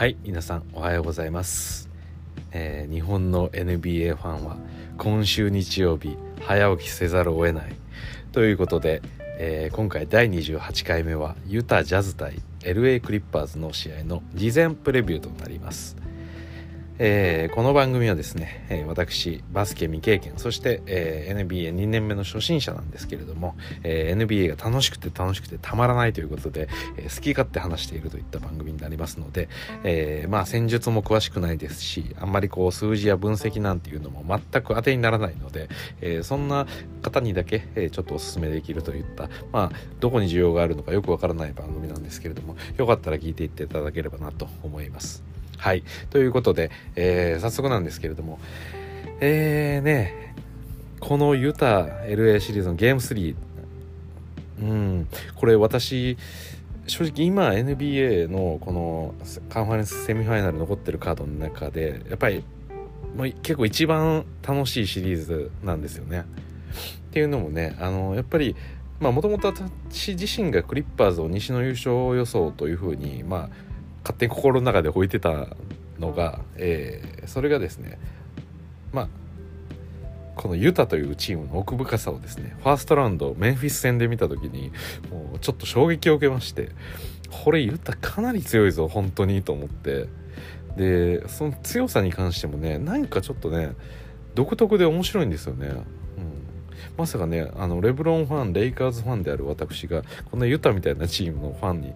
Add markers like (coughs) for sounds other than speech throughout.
はい皆さんおはようございます、えー、日本の NBA ファンは今週日曜日早起きせざるを得ない。ということで、えー、今回第28回目はユタジャズ対 LA クリッパーズの試合の事前プレビューとなります。えー、この番組はですね、えー、私バスケ未経験そして、えー、NBA2 年目の初心者なんですけれども、え NBA が楽しくて楽しくてたまらないということで、え好き勝手話しているといった番組になりますので、えまあ戦術も詳しくないですしあんまりこう数字や分析なんていうのも全く当てにならないので、えそんな方にだけ、えちょっとおすすめできるといったまあどこに需要があるのかよくわからない番組なんですけれどもよかったら聞いていっていただければなと思います。はい。ということで、えー、早速なんですけれども、えーね、このユタ LA シリーズのゲーム3、うん、これ私、正直今 NBA のこのカンファレンスセミファイナル残ってるカードの中で、やっぱりもう結構一番楽しいシリーズなんですよね。っていうのもね、あの、やっぱり、まあもともと私自身がクリッパーズを西の優勝予想というふうに、まあ、勝手に心の中で置いてたのが、えー、それがですねまあこのユタというチームの奥深さをですねファーストラウンドメンフィス戦で見た時にもうちょっと衝撃を受けましてこれユタかなり強いぞ本当にと思ってでその強さに関してもねなんかちょっとね独特で面白いんですよね。うんまさかねあのレブロンファンレイカーズファンである私がこんなユタみたいなチームのファンに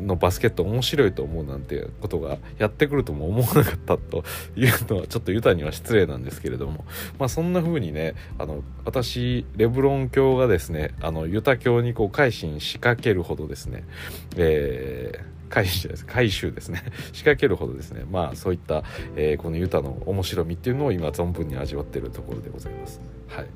のバスケット面白いと思うなんてことがやってくるとも思わなかったというのはちょっとユタには失礼なんですけれども。まあそんな風にねあの私レブロン教がですねあのユタ教にこう改心しかけるほどですねえー回収です。回収ですね。(laughs) 仕掛けるほどですね。まあそういった、えー、このユタの面白みっていうのを今存分に味わってるところでございます。はい。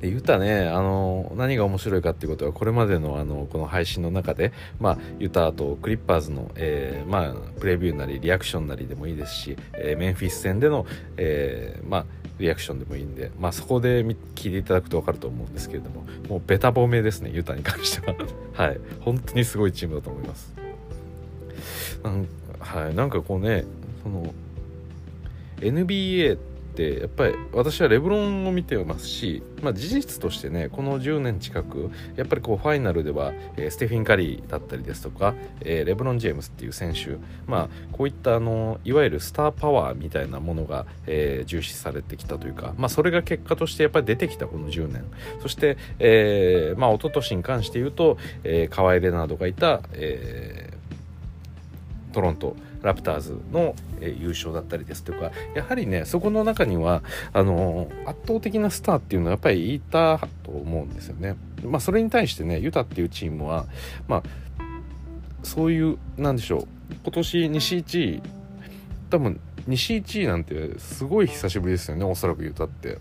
でユタねあの何が面白いかっていうことはこれまでのあのこの配信の中で、まあ、ユタとクリッパーズの、えー、まあ、プレビューなりリアクションなりでもいいですし、えー、メンフィス戦での、えー、まあ、リアクションでもいいんで、まあ、そこで聞いていただくと分かると思うんですけれどももうベタ褒めですねユタに関しては。(laughs) はい。本当にすごいチームだと思います。なんはい。なんかこうねその NBA ってってやっぱり私はレブロンを見てますし、まあ、事実としてねこの10年近くやっぱりこうファイナルでは、えー、ステフィン・カリーだったりですとか、えー、レブロン・ジェームスっていう選手、まあ、こういったあのいわゆるスターパワーみたいなものが、えー、重視されてきたというか、まあ、それが結果としてやっぱり出てきたこの10年。そして、えーまあ、一昨年に関して言うと、えー、カワイ・レナードがいた、えー、トロント。ラプターズの、え優勝だったりですとかやはりねそこの中にはあの圧倒的なスターっていうのはやっぱりいたと思うんですよね。まあ、それに対してねユタっていうチームはまあそういうなんでしょう今年西1位多分西1位なんてすごい久しぶりですよねおそらくユタって。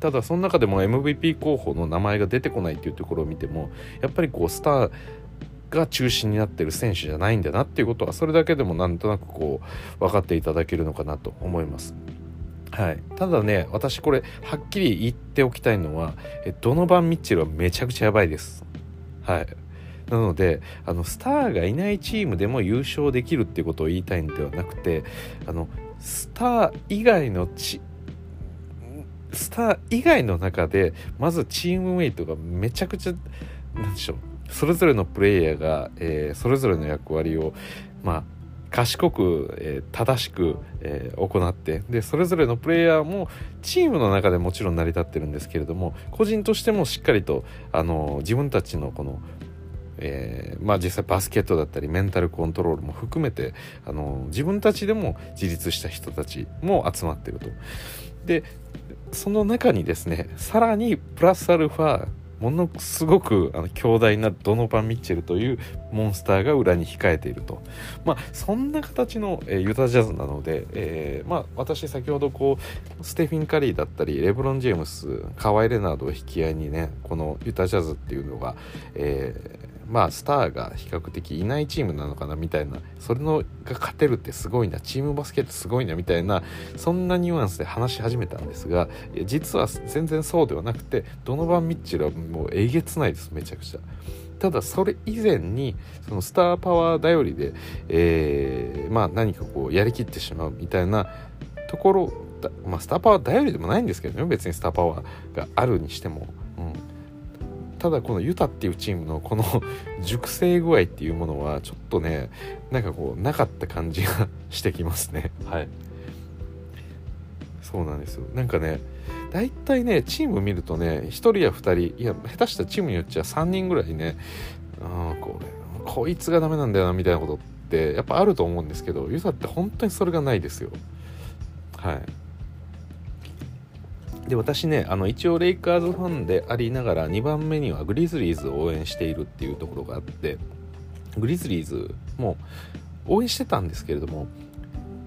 ただその中でも MVP 候補の名前が出てこないっていうところを見てもやっぱりこうスターが中心になってる選手じゃないんだなっていうことはそれだけでもなんとなくこう分かっていただけるのかなと思います。はい、ただね私これはっきり言っておきたいのはドノバン・ミッチェルはめちゃくちゃやばいです。はいなのであのスターがいないチームでも優勝できるっていうことを言いたいんではなくてあのスター以外のチスター以外の中でまずチームメイトがめちゃくちゃなんでしょうそれぞれのプレイヤーが、えー、それぞれの役割をまあ賢く、えー、正しく、えー、行ってでそれぞれのプレイヤーもチームの中でもちろん成り立ってるんですけれども個人としてもしっかりとあの自分たちのこのえー、まあ実際バスケットだったりメンタルコントロールも含めてあの自分たちでも自立した人たちも集まってると。でその中にですねさらにプラスアルファものすごくあの強大なドノパン・ミッチェルというモンスターが裏に控えていると、まあ、そんな形の、えー、ユタジャズなので、えー、まあ、私先ほどこうステフィン・カリーだったりレブロン・ジェームスカワイ・レナードを引き合いにねこのユタジャズっていうのが、えーまあスターが比較的いないチームなのかなみたいなそれのが勝てるってすごいなチームバスケットすごいなみたいなそんなニュアンスで話し始めたんですが実は全然そうではなくてドノバン・ミッチェルはもうえげつないですめちゃくちゃ。ただそれ以前にそのスターパワー頼りで、えー、まあ何かこうやりきってしまうみたいなところまあ、スターパワー頼りでもないんですけどね別にスターパワーがあるにしても、ただこのユタっていうチームのこの (laughs) 熟成具合っていうものはちょっとねなんかこうなかった感じがしてきますね。はい。そうなんですよ。なんかね大体ねチーム見るとね1人や2人いや下手したチームによっちゃ3人ぐらいねあこれこいつがダメなんだよなみたいなことってやっぱあると思うんですけどユタって本当にそれがないですよ。はいで私ねあの一応レイカーズファンでありながら2番目にはグリズリーズを応援しているっていうところがあってグリズリーズも応援してたんですけれども、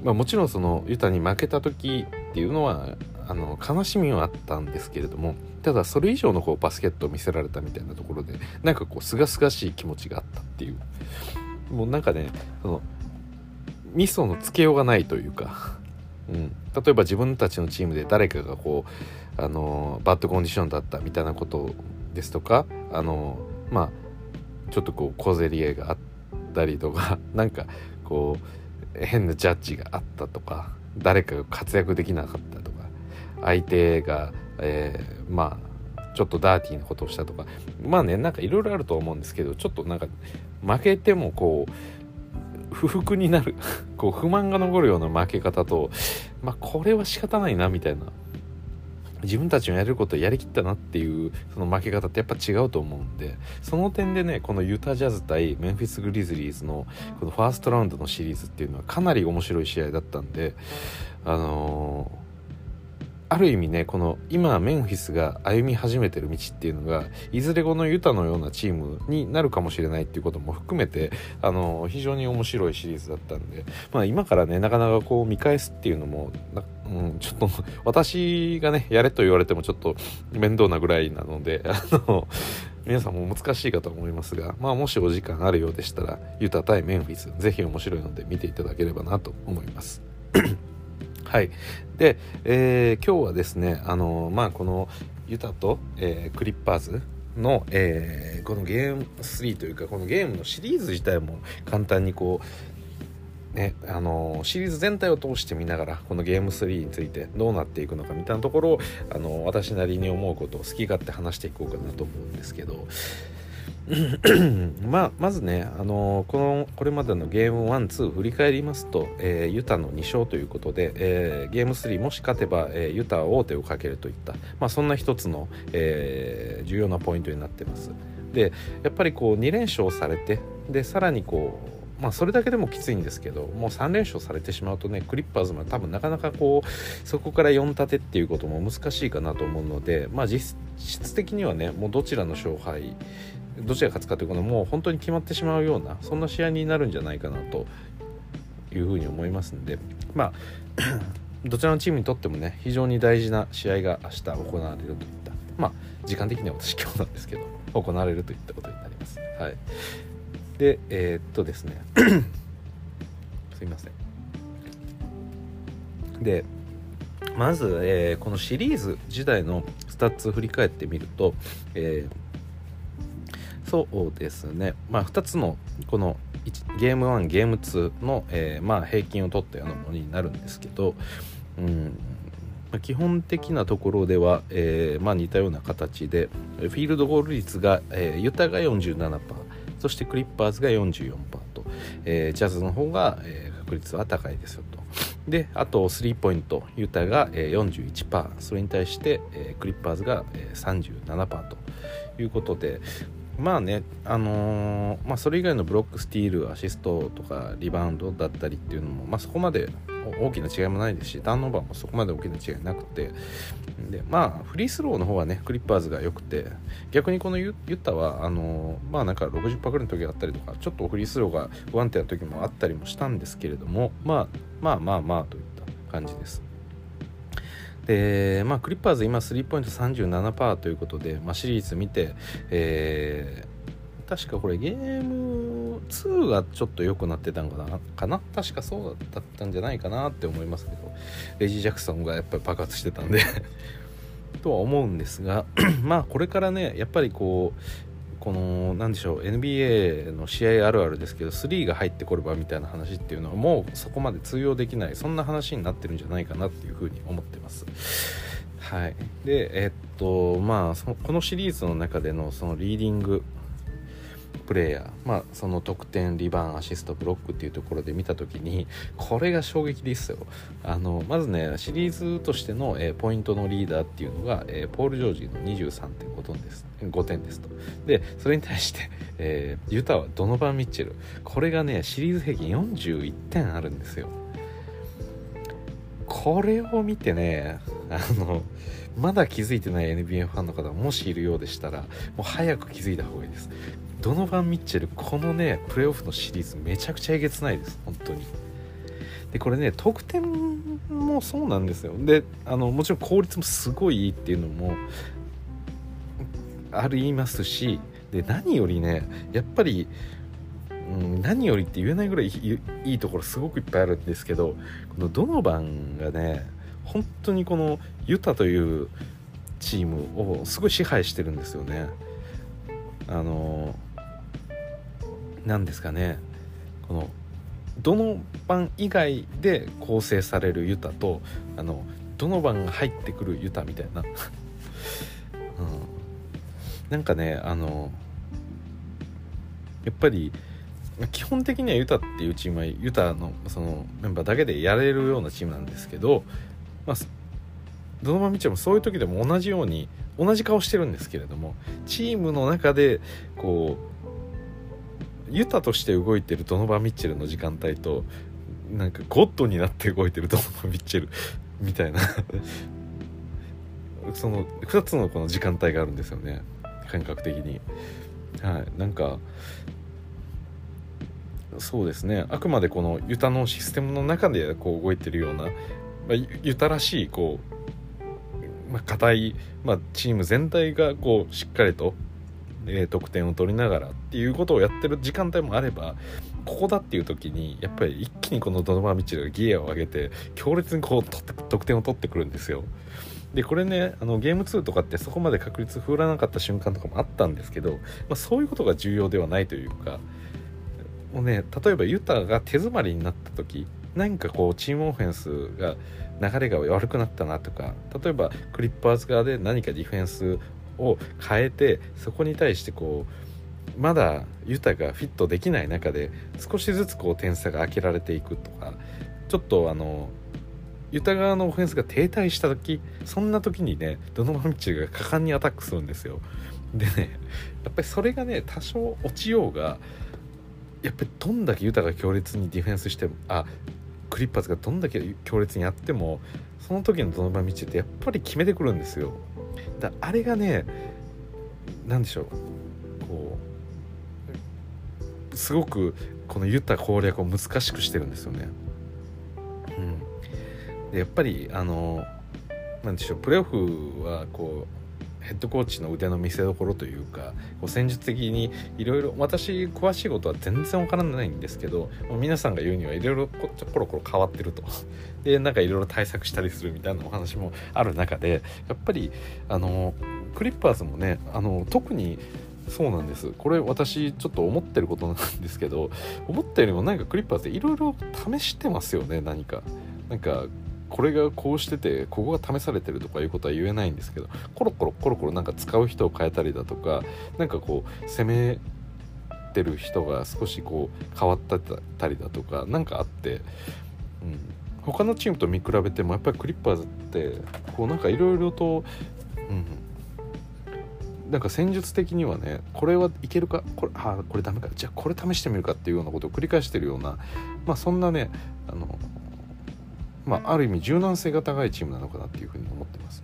まあ、もちろんそのユタに負けた時っていうのはあの悲しみはあったんですけれどもただそれ以上のこうバスケットを見せられたみたいなところでなんかこうすがすがしい気持ちがあったっていう。もうなんかねその味噌のつけようがないというかうん、例えば自分たちのチームで誰かがこうあのバッドコンディションだったみたいなことですとかあのまあちょっとこう小競り合いがあったりとか (laughs) なんかこう変なジャッジがあったとか誰かが活躍できなかったとか相手が、えー、まあちょっとダーティーなことをしたとかまあねなんかいろいろあると思うんですけどちょっとなんか負けてもこう不服になる。(laughs) こう不満が残るような負け方とまあこれは仕方ないなみたいな。自分たちのやれることをやりきったなっていうその負け方ってやっぱ違うと思うんで。その点でねこのユタジャズ対メンフィス・グリズリーズのこのファーストラウンドのシリーズっていうのはかなり面白い試合だったんであのーある意味ねこの今メンフィスが歩み始めてる道っていうのがいずれこのユタのようなチームになるかもしれないっていうことも含めてあの非常に面白いシリーズだったんで、まあ、今からねなかなかこう見返すっていうのもうん、ちょっと (laughs) 私がねやれと言われてもちょっと面倒なぐらいなので (laughs) あの皆さんも難しいかと思いますが、まあ、もしお時間あるようでしたらユタ対メンフィスぜひ面白いので見ていただければなと思います。(coughs) はい。で、えー、今日はですね、あのまあ、このユタと、えー、クリッパーズの、え、このゲーム3というか、このゲームのシリーズ自体も簡単にこう、ね、あのシリーズ全体を通して見ながらこのゲーム3についてどうなっていくのかみたいなところをあの私なりに思うことを好き勝手話していこうかなと思うんですけど (coughs) ま、まずね、あの、このこれまでのゲーム12振り返りますと、えー、ユタの2勝ということで、えー、ゲーム3もし勝てば、えー、ユタは王手をかけるといった、まあ、そんな一つの、え、重要なポイントになってます。でやっぱりこう2連勝されてでさらにこうまあそれだけでもきついんですけどもう3連勝されてしまうとねクリッパーズも多分なかなかこうそこから4立てっていうことも難しいかなと思うのでまあ実質的にはねもうどちらの勝敗どちらが勝つかということもう本当に決まってしまうようなそんな試合になるんじゃないかなというふうに思いますんでまあ (coughs) どちらのチームにとってもね非常に大事な試合が明日行われるといったまあ時間的には私今日なんですけど行われるといったことになります。はい、でえー、っとですね (coughs) すいません。でまず、えー、このシリーズ自体のスタッツ振り返ってみると、えーそうですね、まあ、2つのこのゲーム1ゲーム2の、えー、まあ、平均を取ったようなものになるんですけど、うんまあ、基本的なところでは、えー、まあ、似たような形でフィールドゴール率が、えー、ユタが47%そしてクリッパーズが44%と、えジャズの方が、え確率は高いですよと。であとスリーポイントユタが、え41%それに対して、えクリッパーズが、え37%ということでまあね、あのー、まあ、それ以外のブロックスティールアシストとかリバウンドだったりっていうのも、まあ、そこまで大きな違いもないですしターンオーバーもそこまで大きな違いなくてでまあフリースローの方はねクリッパーズが良くて逆にこのユタはあのー、まあなんか60%ぐらいの時があったりとかちょっとフリースローが不安定な時もあったりもしたんですけれども、まあ、まあまあまあといった感じです。で、まあ、クリッパーズ今スリーポイント37%ということで、まあ、シリーズ見て、えー、確かこれゲーム2がちょっと良くなってたんかな。かな確かそうだったんじゃないかなって思いますけどレジー・ジャクソンがやっぱり爆発してたんで (laughs) とは思うんですが (clears throat) まあこれからねやっぱりこうこの何でしょう NBA の試合あるあるですけど3が入ってこればみたいな話っていうのはもうそこまで通用できないそんな話になってるんじゃないかなっていうふうに思ってます。はい、でえっとまあこのシリーズの中でのそのリーディングプレーヤー、まあ、その得点リバーンアシストブロックっていうところで見た時にこれが衝撃ですよ。あのまずねシリーズとしての、えー、ポイントのリーダーっていうのが、えー、ポール・ジョージの23.5点です。5点ですと。でそれに対して、(laughs) えー、ユタはドノバン・ミッチェル。これがねシリーズ平均41点あるんですよ。これを見てねあのまだ気づいてない NBA ファンの方もしいるようでしたらもう早く気づいた方がいいです。ドノバン・ミッチェルこのねプレーオフのシリーズめちゃくちゃえげつないです。本当に。でこれね得点もそうなんですよ。であのもちろん効率もすごいいいっていうのもありますしで何よりねやっぱり、うん、何よりって言えないぐらいいいところすごくいっぱいあるんですけどこのドノバンがね本当にこのユタというチームをすごい支配してるんですよね。あの何ですかね。このどの番以外で構成されるユタとあのどの番が入ってくるユタみたいな、(laughs) うん、なんかねあのやっぱり基本的にはユタっていうチームはユタのそのメンバーだけでやれるようなチームなんですけど、まあ、ドノバン・ミッチェルもそういう時でも同じように同じ顔してるんですけれどもチームの中でこうユタとして動いてるドノバ・ミッチェルの時間帯となんかゴッドになって動いてるドノバ・ミッチェル (laughs) みたいな。(laughs) その2つのこの時間帯があるんですよね。感覚的に。はい。なんかそうですね。あくまでこのユタのシステムの中でこう動いてるような、まあ、ユタらしいこうまあ、硬い、まあ、チーム全体がこうしっかりと、えー、得点を取りながらっていうことをやってる時間帯もあればここだっていう時にやっぱり一気にこのドノバー・ミッチルがギアを上げて強烈にこう得点を取ってくるんですよ。でこれねあのゲーム2とかってそこまで確率振らなかった瞬間とかもあったんですけど、まあ、そういうことが重要ではないというかもうね例えばユタが手詰まりになった時何かこうチームオフェンスが流れが悪くなったなとか例えばクリッパーズ側で何かディフェンスを変えてそこに対してこうまだユタがフィットできない中で少しずつこう点差が開けられていくとかちょっとあのユタ側のオフェンスが停滞した時そんな時にねドノバン・ミッチが果敢にアタックするんですよ。でねやっぱりそれがね多少落ちようがやっぱりどんだけユタが強烈にディフェンスしてあクリッパーズがどんだけ強烈にやってもその時のドノバン・ミッチってやっぱり決めてくるんですよ。だあれがね何でしょう。こうすごくこの言った攻略を難しくしてるんですよね。うん。でやっぱりあのなんでしょう。プレーオフはこうヘッドコーチの腕の見せ所というかこう戦術的にいろいろ私詳しいことは全然わからないんですけど皆さんが言うにはいろいろコロコロ変わってると。(laughs) でなんかいろいろ対策したりするみたいなお話もある中でやっぱりあのクリッパーズもねあの特にそうなんです。これ私ちょっと思ってることなんですけど思ったよりもなんかクリッパーズいろいろ試してますよね何か。なんかこれがこうしててここが試されてるとかいうことは言えないんですけどコロコロコロコロなんか使う人を変えたりだとかなんかこう攻めてる人が少しこう変わったりだとか何かあって、うん、他のチームと見比べてもやっぱりクリッパーズってこうなんかいろいろと、うん、なんか戦術的にはねこれはいけるか？これあこれダメか。じゃあこれ試してみるかっていうようなことを繰り返してるようなまあそんなねあのまあ、ある意味柔軟性が高いチームなのかなっていうふうに思ってます。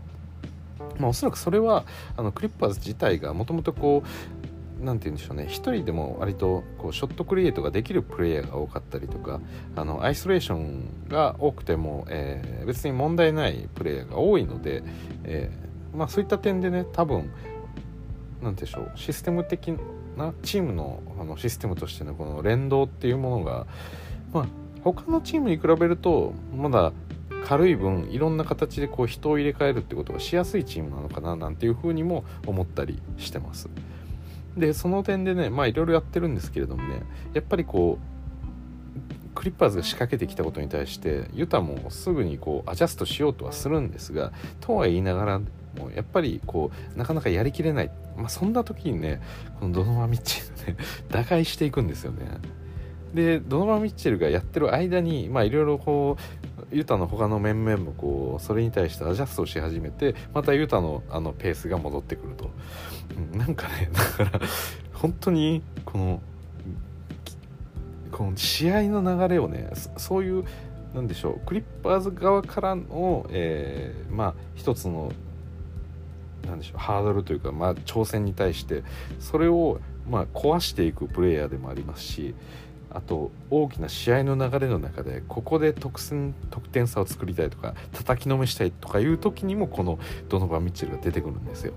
まあ、おそらくそれはあのクリッパーズ自体がもともとこう何て言うんでしょうね。一人でも割とこうショットクリエイトができるプレイヤーが多かったりとかあのアイソレーションが多くても、えー、別に問題ないプレイヤーが多いので、えー、まあ、そういった点でね多分、何でしょう。システム的なチームのあのシステムとしてのこの連動っていうものが、まあ、他のチームに比べるとまだ軽い分いろんな形でこう人を入れ替えるってことがしやすいチームなのかななんていうふうにも思ったりしてます。でその点でねまあいろいろやってるんですけれどもねやっぱりこうクリッパーズが仕掛けてきたことに対してユタもすぐにこうアジャストしようとはするんですがとは言いながらもやっぱりこうなかなかやりきれない、まあ、そんな時にねこのドノマ・ミッチェルね打開していくんですよね。でドノマ・ミッチェルがやってる間にまあいろいろこうユタの他の面々もこうそれに対してアジャストし始めてまたユタのあのペースが戻ってくると、うん、なんかね (laughs) だから本当にこのこの試合の流れをねそういうなんでしょうクリッパーズ側からの、えー、まあ一つのなんでしょうハードルというか、まあ、挑戦に対してそれをまあ壊していくプレイヤーでもありますしあと大きな試合の流れの中でここで得点得点差を作りたいとか叩きのめしたいとかいう時にもこのドノバン・ミッチェルが出てくるんですよ。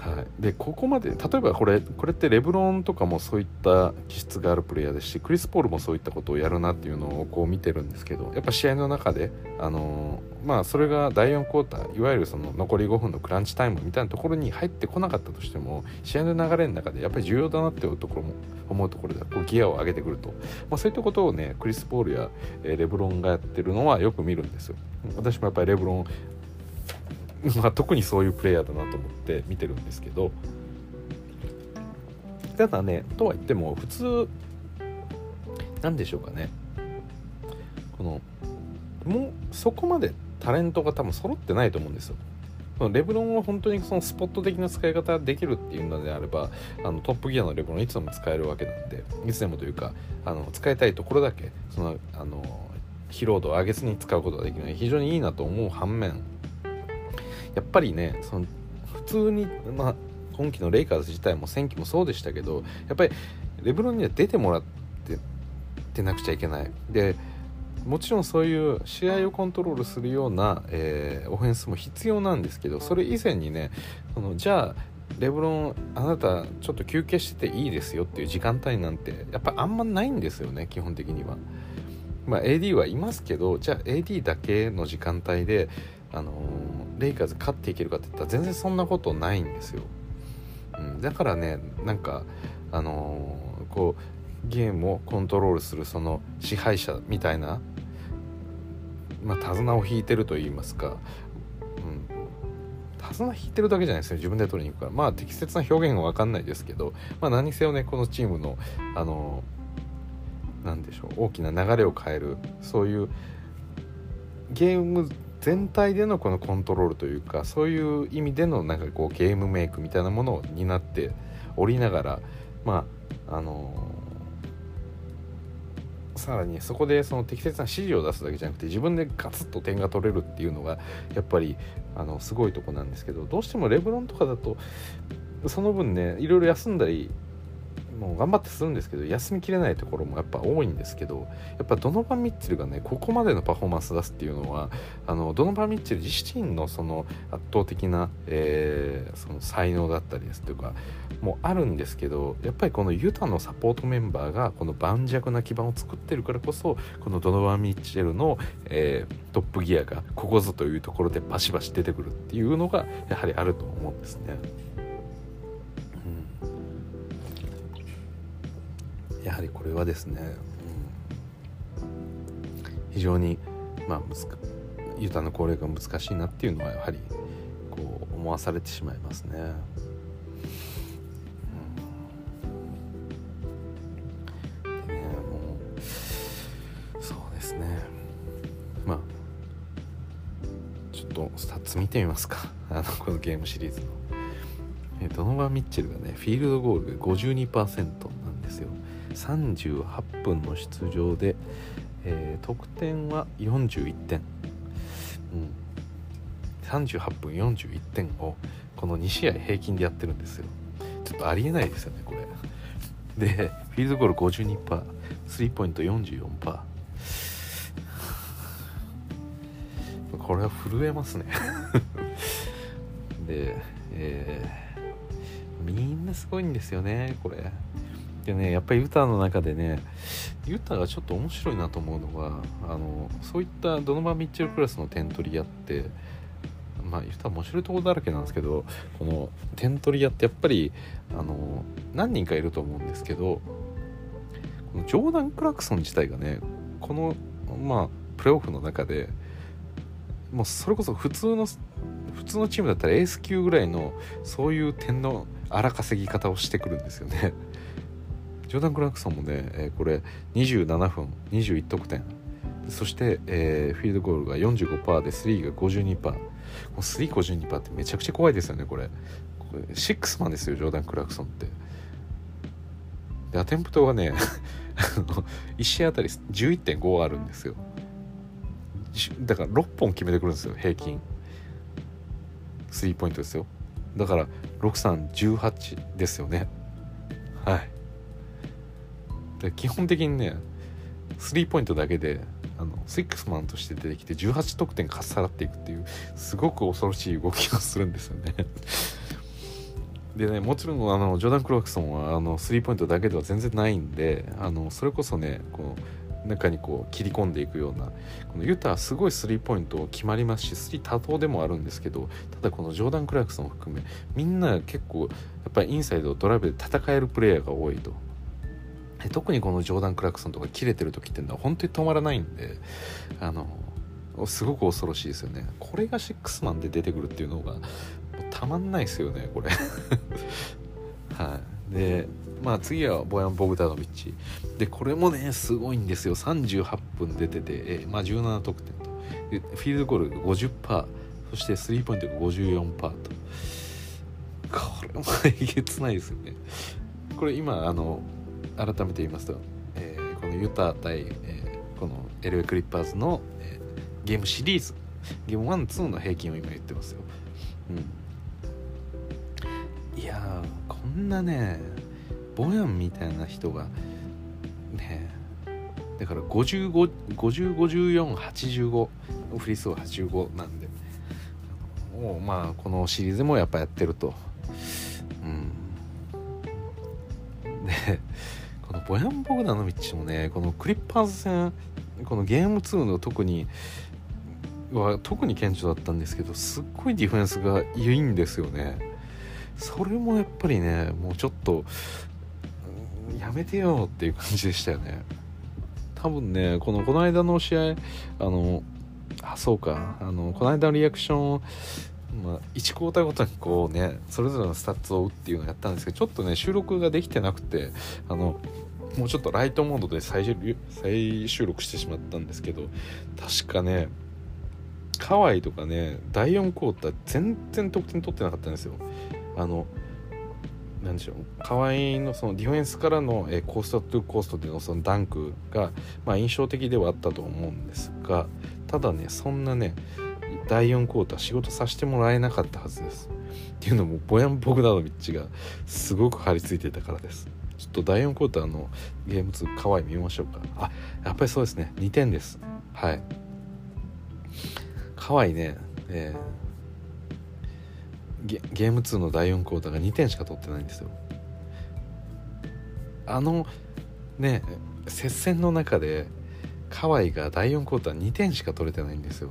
はい、でここまで例えばこれこれってレブロンとかもそういった気質があるプレイヤーですしクリス・ポールもそういったことをやるなっていうのをこう見てるんですけどやっぱ試合の中で、あのー、まあ、それが第4クォーターいわゆるその残り5分のクランチタイムみたいなところに入ってこなかったとしても試合の流れの中でやっぱり重要だなっていうところも思うところでこうギアを上げてくると、まあ、そういったことをねクリス・ポールや、レブロンがやってるのはよく見るんですよ。私もやっぱりレブロン (laughs) まあ、特にそういうプレイヤーだなと思って見てるんですけどただねとは言っても普通なんでしょうかねこのもうそこまでタレントが多分揃ってないと思うんですよ。レブロンは本当にそのスポット的な使い方できるっていうのであればあのトップギアのレブロンいつでも使えるわけなんでいつでもというかあの使いたいところだけそのあの疲労度を上げずに使うことができるので非常にいいなと思う反面やっぱりねその普通に、まあ、今季のレイカーズ自体も戦季もそうでしたけどやっぱりレブロンには出てもらっててなくちゃいけないでもちろんそういう試合をコントロールするような、えー、オフェンスも必要なんですけどそれ以前にねそのじゃあレブロンあなたちょっと休憩してていいですよっていう時間帯なんてやっぱあんまないんですよね基本的には。まあ、AD はいますけどじゃあ AD だけの時間帯であのレイカーズ勝っていけるかって言ったら全然そんなことないんですよ、うん、だからねなんかあのー、こうゲームをコントロールするその支配者みたいなまあ手綱を引いてると言いますか、うん、手綱引いてるだけじゃないですよ自分で取りに行くから。まあ適切な表現は分かんないですけど、まあ、何せよねこのチームのあのー、でしょう大きな流れを変えるそういうゲーム全体でのこのコントロールというかそういう意味でのなんかこうゲームメイクみたいなものを担っておりながらまああのー、さらにそこでその適切な指示を出すだけじゃなくて自分でガツッと点が取れるっていうのがやっぱりあのすごいとこなんですけどどうしてもレブロンとかだとその分ねいろいろ休んだりもう頑張ってするんですけど休みきれないところもやっぱ多いんですけどやっぱドノバン・ミッチェルがねここまでのパフォーマンス出すっていうのはあのドノバン・ミッチェル自身のその圧倒的な、えー、その才能だったりですとかもあるんですけどやっぱりこのユタのサポートメンバーがこの盤石な基盤を作ってるからこそこのドノバン・ミッチェルの、えー、トップギアがここぞというところでバシバシ出てくるっていうのがやはりあると思うんですね。やはりこれはですね、うん、非常にまあユタの攻略が難しいなっていうのはやはりこう思わされてしまいますね。うんねもうそうですねまあちょっとスタッツ見てみますか (laughs) あのこのゲームシリーズの。ドノバン・ミッチェルがねフィールドゴール52%なんですよ。38分の出場で、えー、得点は41点、うん、38分41点をこの2試合平均でやってるんですよ。ちょっとありえないですよねこれ。でフィールドゴール52%スリーポイント44%これは震えますね。で、えねすごいんですよねこれ。でねやっぱりユタの中でねユタがちょっと面白いなと思うのがあのそういったドノバ・ミッチェルクラスの点取り屋ってまあユタ面白いところだらけなんですけどこの点取り屋ってやっぱりあの何人かいると思うんですけどこのジョーダン・クラクソン自体がねこのまあプレーオフの中でもうそれこそ普通の普通のチームだったらエース級ぐらいのそういう点の荒稼ぎ方をしてくるんですよね。ジョーダン・クラークソンもね、えー、これ27分21得点。そして、えー、フィールドゴールが45%で3が52%もう352%ってめちゃくちゃ怖いですよねこれ。これシックスマンですよジョーダン・クラークソンって。でアテンプトがね (laughs) 1試合あたり11.5あるんですよ。だから6本決めてくるんですよ平均。スリーポイントですよ。だから6318ですよね。はい。で基本的にねスリーポイントだけであのシックスマンとして出てきて18得点かっさらっていくっていうすごく恐ろしい動きをするんですよね。(laughs) でねもちろんあのジョーダン・クロークソンはあのスリーポイントだけでは全然ないんであのそれこそねこう中にこう切り込んでいくようなこのユタはすごいスリーポイント決まりますしスリー多投でもあるんですけどただこのジョーダン・クラークソンを含めみんな結構やっぱりインサイドドライブで戦えるプレイヤーが多いと。特にこのジョーダン・クラクソンとか切れてる時っていうのは本当に止まらないんであのすごく恐ろしいですよね。これがシックスマンで出てくるっていうのがたまんないですよねこれ。(laughs) はい。でまあ次はボヤン・ボグダノビッチ。でこれもねすごいんですよ。38分出てて、えまあ、17得点とフィールドゴール50%そしてスリーポイントが54%と。これもえげつないですよね。これ今あの改めて言いますと、えー、このユタ対、えー、この LA クリッパーズの、えー、ゲームシリーズゲーム12の平均を今言ってますよ、うん、いやこんなねボヤンみたいな人がねだから505485フリースロー85なんでもうまあこのシリーズもやっぱやってると。でこのボヤン・ボグダノビッチもねこのクリッパーズ戦このゲーム2の特には特に顕著だったんですけどすっごいディフェンスがいいんですよね。それもやっぱりねもうちょっとやめてよっていう感じでしたよね。多分ねこのこの間の試合あのあそうかあのこの間のリアクションまあ、1クォーターごとにこうねそれぞれのスタッツを追うっていうのをやったんですけどちょっとね収録ができてなくてあのもうちょっとライトモードで再再収録してしまったんですけど確かねカワイとかね第4クォーター全然得点取ってなかったんですよ。あのなんでしょう河合のそのディフェンスからの、えコーストトゥコーストでのそのダンクが、まあ、印象的ではあったと思うんですがただねそんなね第4クォーター仕事させてもらえなかったはずです。っていうのもボヤン・ボグダノビッチがすごく張り付いてたからです。ちょっと第4クォーターのゲーム2可愛い見ましょうか。あやっぱりそうですね。2点です。はい。可愛いね。えー、ゲゲーム2の第4クォーターが2点しか取ってないんですよ。あのね接戦の中で河合が第4クォーター2点しか取れてないんですよ。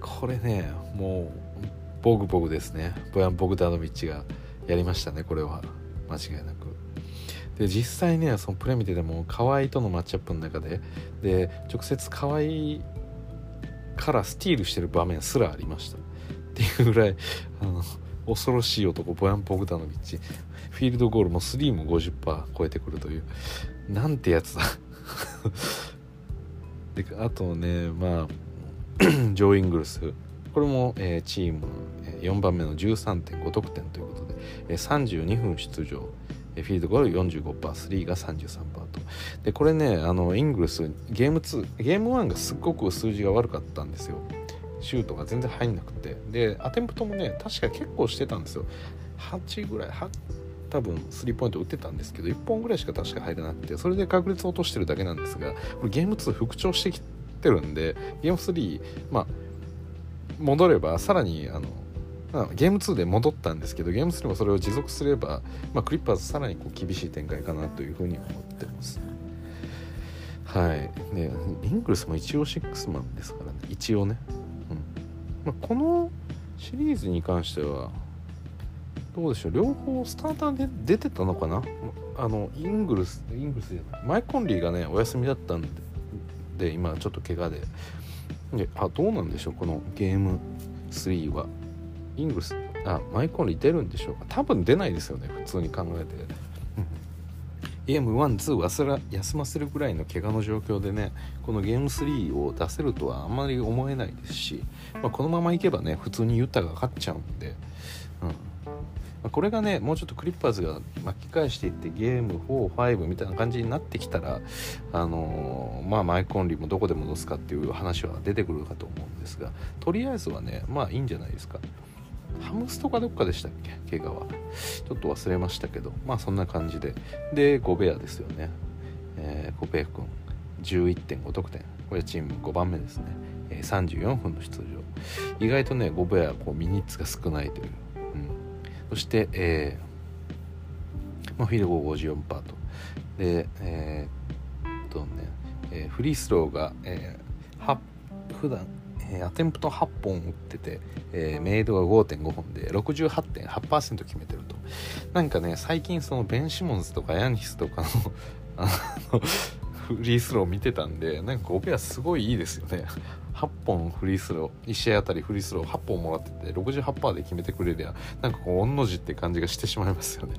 これねもうボグボグですね。ボヤン・ボグダノビッチがやりましたねこれは。間違いなく。で実際ねそのプレ見てても河合とのマッチアップの中でで直接河合からスティールしてる場面すらありました。っていうぐらいあの恐ろしい男ボヤン・ボグダノビッチ。フィールドゴールも3も50%超えてくるというなんてやつだ。(laughs) であとねまあ (clears throat) ジョー・イングルス。これも、えー、チーム4番目の13.5得点ということで、えー、32分出場。えフィールドゴール 45%3 が33%と。でこれねあのイングルスゲーム2ゲーム1がすっごく数字が悪かったんですよ。シュートが全然入んなくて。でアテンプトもね確か結構してたんですよ。8ぐらい多分スリーポイント打ってたんですけど1本ぐらいしか確か入らなくてそれで確率を落としてるだけなんですがこれゲーム2復調してきてるんでゲーム3まあ戻ればさらにあの、ゲーム2で戻ったんですけどゲーム3もそれを持続すれば、まあ、クリッパーズさらにこう厳しい展開かなというふうに思ってます。はい。ねイングルスも一応6マンですからね。一応ね、うん。まあ、このシリーズに関してはどうでしょう。両方スターターで出てたのかな。あのイングルスイングルスじゃない。マイコンリーがねお休みだったんで。で今ちょっと怪我で。であどうなんでしょうこのゲーム3は。イングスあマイコンリ出るんでしょうか。多分出ないですよね普通に考えて。ゲーム12休ませるぐらいの怪我の状況でねこのゲーム3を出せるとはあんまり思えないですし、まあ、このままいけばね普通にユタが勝っちゃうんで、あ、これがねもうちょっとクリッパーズが巻き返していってゲーム45みたいな感じになってきたらあのー、まあマイコンリーもどこで戻すかっていう話は出てくるかと思うんですがとりあえずはねまあいいんじゃないですか。ハムストかどっかでしたっけ？怪我は。ちょっと忘れましたけどまあそんな感じで。でゴベアですよね、えー、コペイ君11.5得点。これチーム5番目ですね、え、34分の出場。意外とねゴベアこうミニッツが少ないという、そして、えーまあ、フィールゴー54%と。でえー、っとね、えー、フリースローが、えー、普段え、アテンプト8本打ってて、えー、メイドが5.5本で68.8%決めてると。なんかね最近そのベン・シモンズとかヤニスとかの (laughs) あのフリースローを見てたんでなんかオペアすごいいいですよね。8本フリースロー1試合あたりフリースロー8本もらってて68%で決めてくれりゃなんかこう御の字って感じがしてしまいますよね。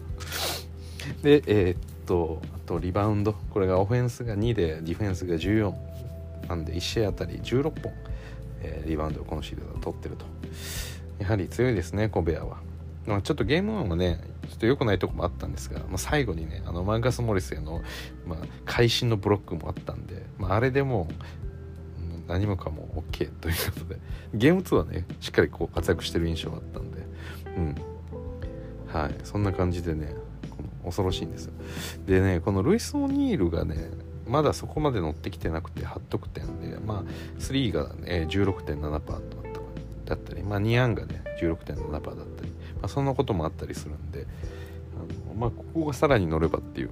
(laughs) でえー、っとあとリバウンド。これがオフェンスが2でディフェンスが14なんで1試合あたり16本、えー、リバウンドをこのシーズン取ってると。やはり強いですねコベアは、まあ、ちょっとゲーム1はねちょっと良くないとこもあったんですが、まあ、最後にねあのマーカス・モリスへの、まあ、会心のブロックもあったんで、まあ、あれでもう何もかも OK ということで。ゲーム2はねしっかりこう活躍してる印象があったんで。うん。はい。そんな感じでね恐ろしいんですよ。でねこのルイス・オニールがねまだそこまで乗ってきてなくて8得点で、まあ、3が、ね、16.7%だったり、まあ、2アンがね16.7%だったり、まあ、そんなこともあったりするんであの、まあ、ここがさらに乗ればっていう。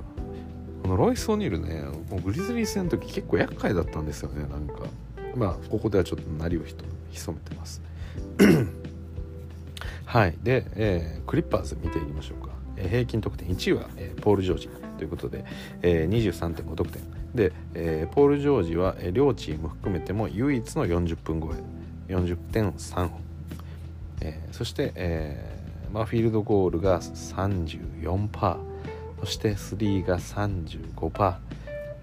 このロイス・オニールねもうグリズリー戦の時結構厄介だったんですよねなんか。まあここではちょっとなりを潜めてます (clears throat) はい。で、えー、クリッパーズ見ていきましょうか、えー、平均得点1位は、えー、ポール・ジョージ。ということで、えー、23.5得点。で、えー、ポール・ジョージは、えー、両チーム含めても唯一の40分超え。40.3本、えー、そして、えーまあ、フィールドゴールが34%そしてスリーが35%、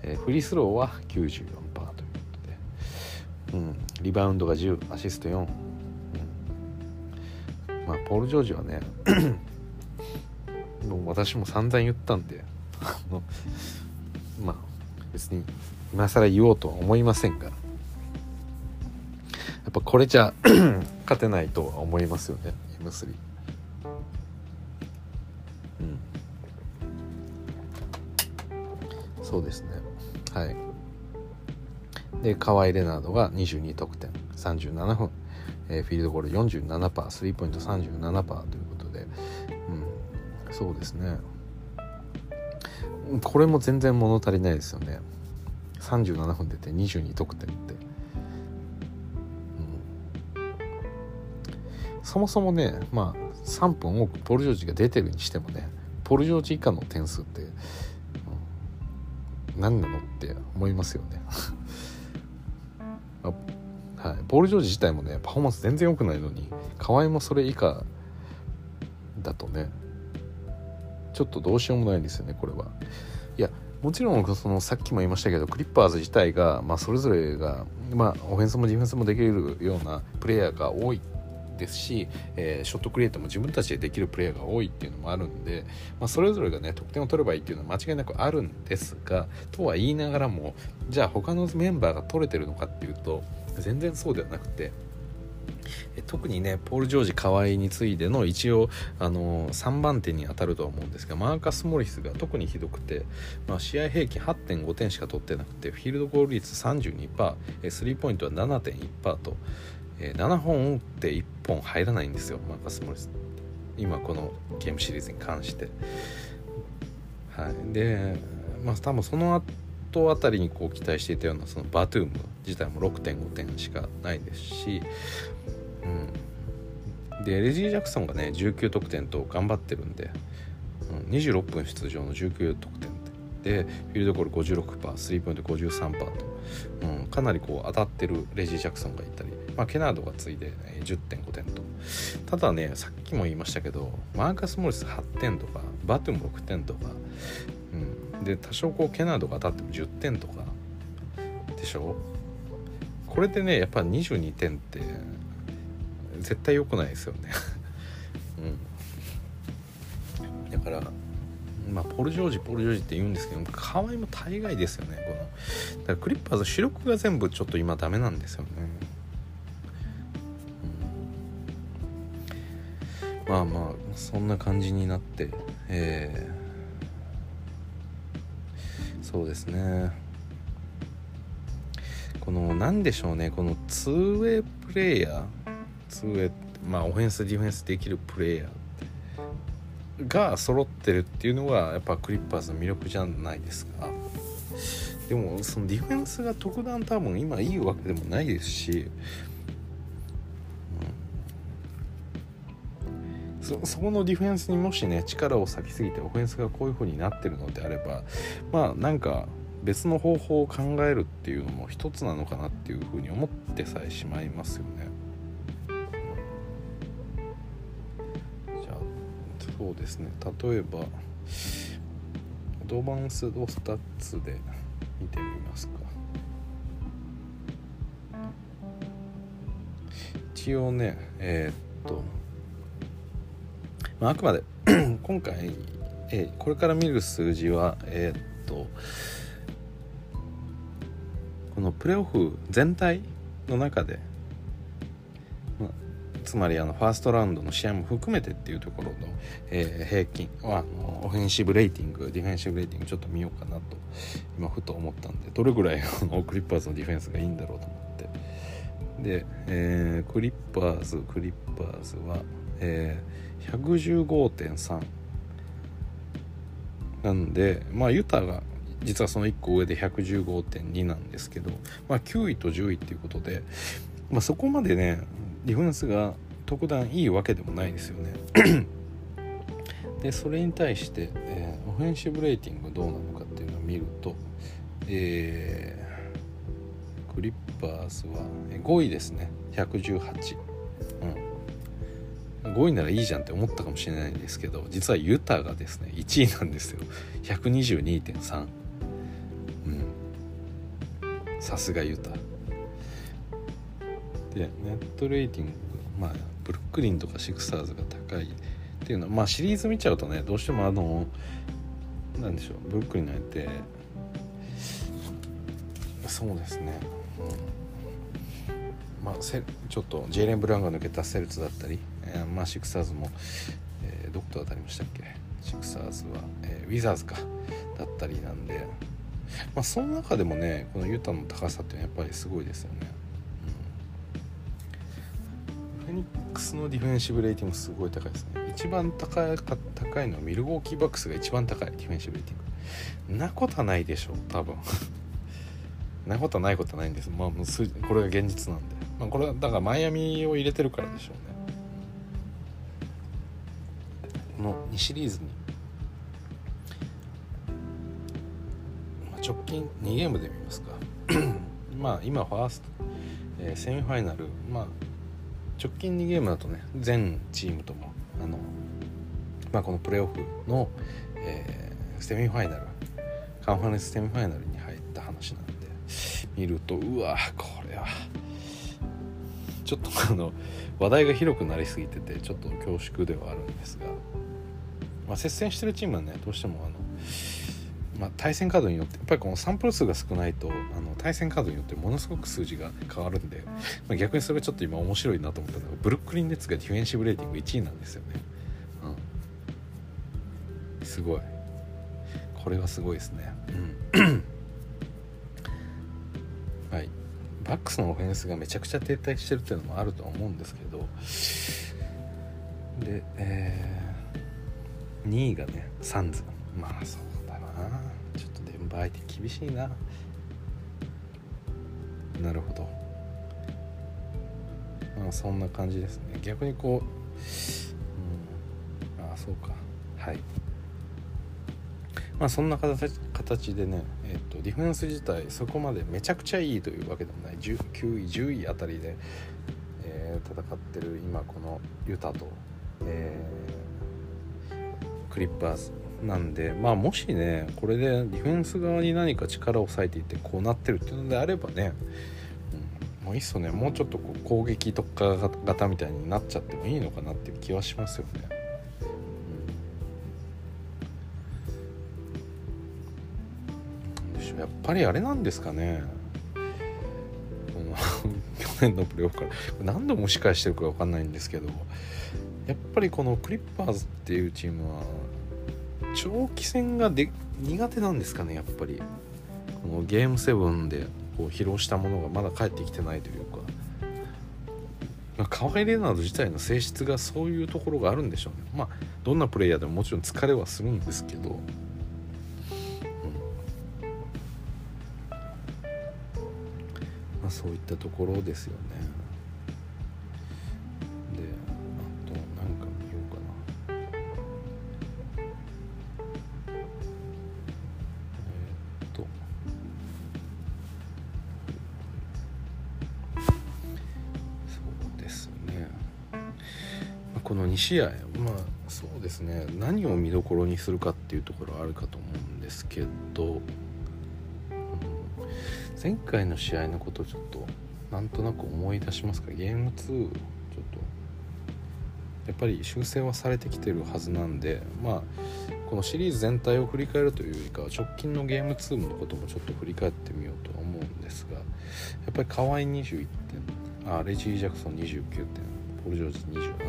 えー、フリースローは94%う、ん、リバウンドが10アシスト4、うん。まあ、ポール・ジョージはね (clears throat) もう私も散々言ったんで (laughs) まあ別に今更言おうとは思いませんが。やっぱこれじゃ (clears throat) 勝てないとは思いますよね M3 うん。そうですね。はい。で河合レナードが22得点。37分、えー、フィールドゴール47%スリーポイント37%ということで、うん、そうですね。これも全然物足りないですよね。37分出て22得点って、うん、そもそもねまあ3分多くポル・ジョージが出てるにしてもねポル・ジョージ以下の点数って、うん、何なのって思いますよね、(laughs) ポール・ジョージ自体もねパフォーマンス全然良くないのに河合もそれ以下だとねちょっとどうしようもないんですよねこれは。いやもちろんそのさっきも言いましたけどクリッパーズ自体が、まあ、それぞれが、まあ、オフェンスもディフェンスもできるようなプレイヤーが多いですし、えー、ショットクリエイトも自分たちでできるプレイヤーが多いっていうのもあるんで、まあ、それぞれがね得点を取ればいいっていうのは間違いなくあるんですがとは言いながらもじゃあ他のメンバーが取れてるのかっていうと全然そうではなくて特にねポール・ジョージ河合に次いでの一応あの3番手に当たるとは思うんですがマーカス・モリスが特にひどくて、まあ、試合平均8.5点しか取ってなくてフィールドゴール率32%スリーポイントは7.1%と、え、7本打って1本入らないんですよマーカス・モリス。今このゲームシリーズに関して。はい。でまあ多分その後あたりにこう期待していたようなそのバトゥーム自体も6.5点しかないですし、うん、でレジー・ジャクソンがね19得点と頑張ってるんで、うん、26分出場の19得点でフィールドゴール56%スリーポイント53%と、うん、かなりこう当たってるレジー・ジャクソンがいたり、まあ、ケナードがついで10.5点と。ただねさっきも言いましたけどマーカス・モリス8点とかバトゥも6点とか、で多少こうケナードが当たっても10点とかでしょ？これでねやっぱ22点って絶対良くないですよね。(laughs) うん。だからまあ、ポル・ジョージポル・ジョージって言うんですけど河合も大概ですよねこの。だからクリッパーズ主力が全部ちょっと今ダメなんですよね、うん、まあまあそんな感じになってえー、そうですね。この何でしょうね。この 2way プレイヤー。2way まあオフェンスディフェンスできるプレイヤーが揃ってるっていうのがやっぱクリッパーズの魅力じゃないですか。でもそのディフェンスが特段多分今いいわけでもないですし、そそこのディフェンスにもしね力を割きすぎてオフェンスがこういう風になってるのであればまあなんか別の方法を考えるっていうのも一つなのかなっていうふうに思ってさえしまいますよね。そうですね。例えばアドバンスドスタッツで見てみますか。一応ねえー、っと、まあ、あくまで (clears throat) 今回、えー、これから見る数字はえー、っとこのプレーオフ全体の中でまあつまりあのファーストラウンドの試合も含めてっていうところの、えー、平均はあのオフェンシブレーティングディフェンシブレーティングちょっと見ようかなと今ふと思ったんでどれぐらいのクリッパーズのディフェンスがいいんだろうと思って。で、えー、クリッパーズクリッパーズは、えー、115.3なんでまあユタが実はその1個上で115.2なんですけど、まあ、9位と10位っていうことで、まあ、そこまでねディフェンスが特段いいわけでもないですよね。でそれに対して、えー、オフェンシブレーティングどうなのかっていうのを見ると、えー、クリッパーズは5位ですね。118、5位ならいいじゃんって思ったかもしれないんですけど実はユタがですね1位なんですよ。122.3うん。さすがユタ。でネットレーティングまあブルックリンとかシクサーズが高いっていうのはまあシリーズ見ちゃうとねどうしてもあのなんでしょうブルックリンの相手そうですね、うん、まあせちょっとジェイレン・ブラウンが抜けたセルツだったり、えー、まあシクサーズも、えー、どこと当たりましたっけ？シクサーズは、えー、ウィザーズかだったりなんで。まあその中でもねこのユタの高さっていうのはやっぱりすごいですよね。フェニックスのディフェンシブレーティングすごい高いですね。一番高い高いのはミルウォーキーバックスが一番高い。ディフェンシブレーティング。なことはないでしょう多分。(laughs) なことはないことはないんです。まあもうこれが現実なんで、まあ、これはだからマイアミを入れてるからでしょうね。の2シリーズに、まあ、直近2ゲームで見ますか。(clears throat) まあ今ファースト、えー、セミファイナル。まあ直近2ゲームだとね全チームともあの、まあ、このプレーオフの、えー、セミファイナルカンファレンスセミファイナルに入った話なんで見るとうわこれはちょっとあの話題が広くなりすぎててちょっと恐縮ではあるんですが、まあ、接戦してるチームはねどうしてもあのまあ、対戦カードによってやっぱりこのサンプル数が少ないとあの対戦カードによってものすごく数字が変わるんで、まあ、逆にそれがちょっと今面白いなと思ったのがブルックリン・ネッツがディフェンシブレーティング1位なんですよね、うん、すごい。これはすごいですね。うん。(clears throat) はい。バックスのオフェンスがめちゃくちゃ停滞してるっていうのもあるとは思うんですけど。で、えー、2位がねサンズ。まあそうだな。ちょっとデンバー相手厳しいな。なるほど。まあそんな感じですね。逆にこう、うん、ああそうか。はい。まあそんな形形でね、えーと、ディフェンス自体そこまでめちゃくちゃいいというわけでもない。9位10位あたりで、えー、戦ってる今このユタと、えー、クリッパーズなんでまあもしねこれでディフェンス側に何か力を抑えていってこうなってるっていうのであればね、うん、もういっそね。もうちょっとこう攻撃特化型みたいになっちゃってもいいのかなっていう気はしますよね。やっぱりあれなんですかね。(laughs) 去年のプレーオフから。何度も仕返してるか分かんないんですけど。やっぱりこのクリッパーズっていうチームは長期戦がで苦手なんですかねやっぱり。このゲーム7でこう披露したものがまだ返ってきてないというか。まあ河合レナード自体の性質がそういうところがあるんでしょうね。まあどんなプレイヤーでももちろん疲れはするんですけど。うん。まあそういったところですよね。試合まあそうですね。何を見どころにするかっていうところあるかと思うんですけど前回の試合のことちょっとなんとなく思い出しますか？ゲーム2ちょっと。やっぱり修正はされてきてるはずなんでまあこのシリーズ全体を振り返るというよりかは直近のゲーム2のこともちょっと振り返ってみようと思うんですがやっぱり河合21点あレジー・ジャクソン29点ポル・ジョージ27点、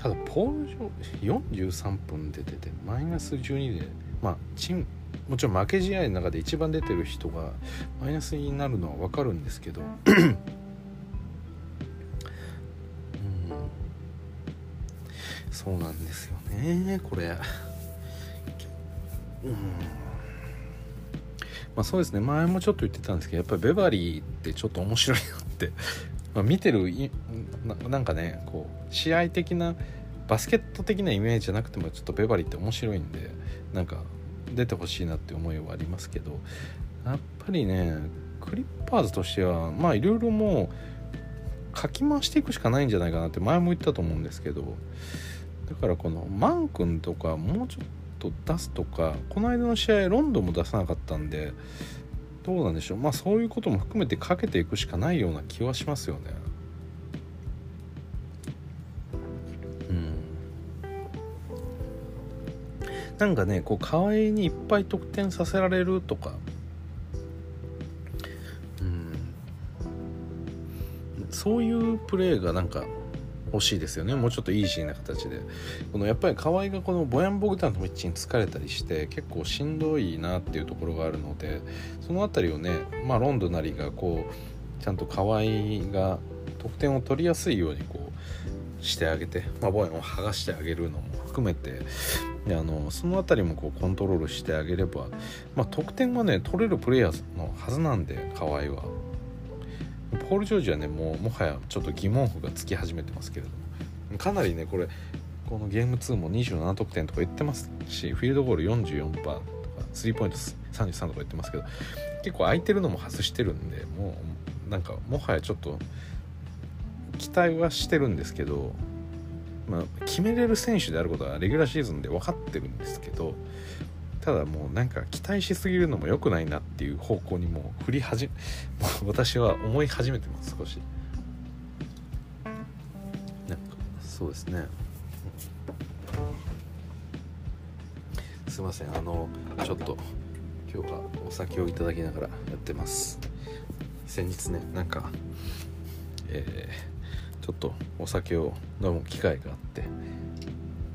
ただポール・ジョージ43分出ててマイナス12でまあチームもちろん負け試合の中で一番出てる人がマイナスになるのは分かるんですけど (laughs) うん。そうなんですよねこれ。うん。まあそうですね。前もちょっと言ってたんですけどやっぱりベバリーってちょっと面白いなってまあ見てるなんかねこう試合的なバスケット的なイメージじゃなくてもちょっとベバリーって面白いんでなんか出てほしいなって思いはありますけどやっぱりねクリッパーズとしてはまあいろいろもうかき回していくしかないんじゃないかなって前も言ったと思うんですけどだからこのマン君とかもうちょっと出すとかこの間の試合ロンドンも出さなかったんでどうなんでしょう。まあそういうことも含めてかけていくしかないような気はしますよね。うん。なんかねこう河合にいっぱい得点させられるとか。うん。そういうプレーがなんか欲しいですよね。もうちょっとイージーな形で。このやっぱり河合がこのボヤンボグタンの道に疲れたりして結構しんどいなっていうところがあるのでその辺りをねまあロンドなりがこうちゃんと河合が得点を取りやすいようにこうしてあげて、まあ、ボヤンを剥がしてあげるのも含めてであのその辺りもこうコントロールしてあげれば、まあ、得点はね取れるプレイヤーのはずなんで河合は。ポール・ジョージはねもうもはやちょっと疑問符がつき始めてますけれどもかなりねこれこのゲーム2も27得点とか言ってますしフィールドゴール44%とかスリーポイント33とか言ってますけど結構空いてるのも外してるんでもうなんかもはやちょっと期待はしてるんですけどまあ、決めれる選手であることはレギュラーシーズンで分かってるんですけどただもうなんか期待しすぎるのも良くないなっていう方向にもう振り始め (laughs) 私は思い始めてます少し。なんかそうですね。すいませんあのちょっと今日はお酒をいただきながらやってます。先日ねなんかえーちょっとお酒を飲む機会があって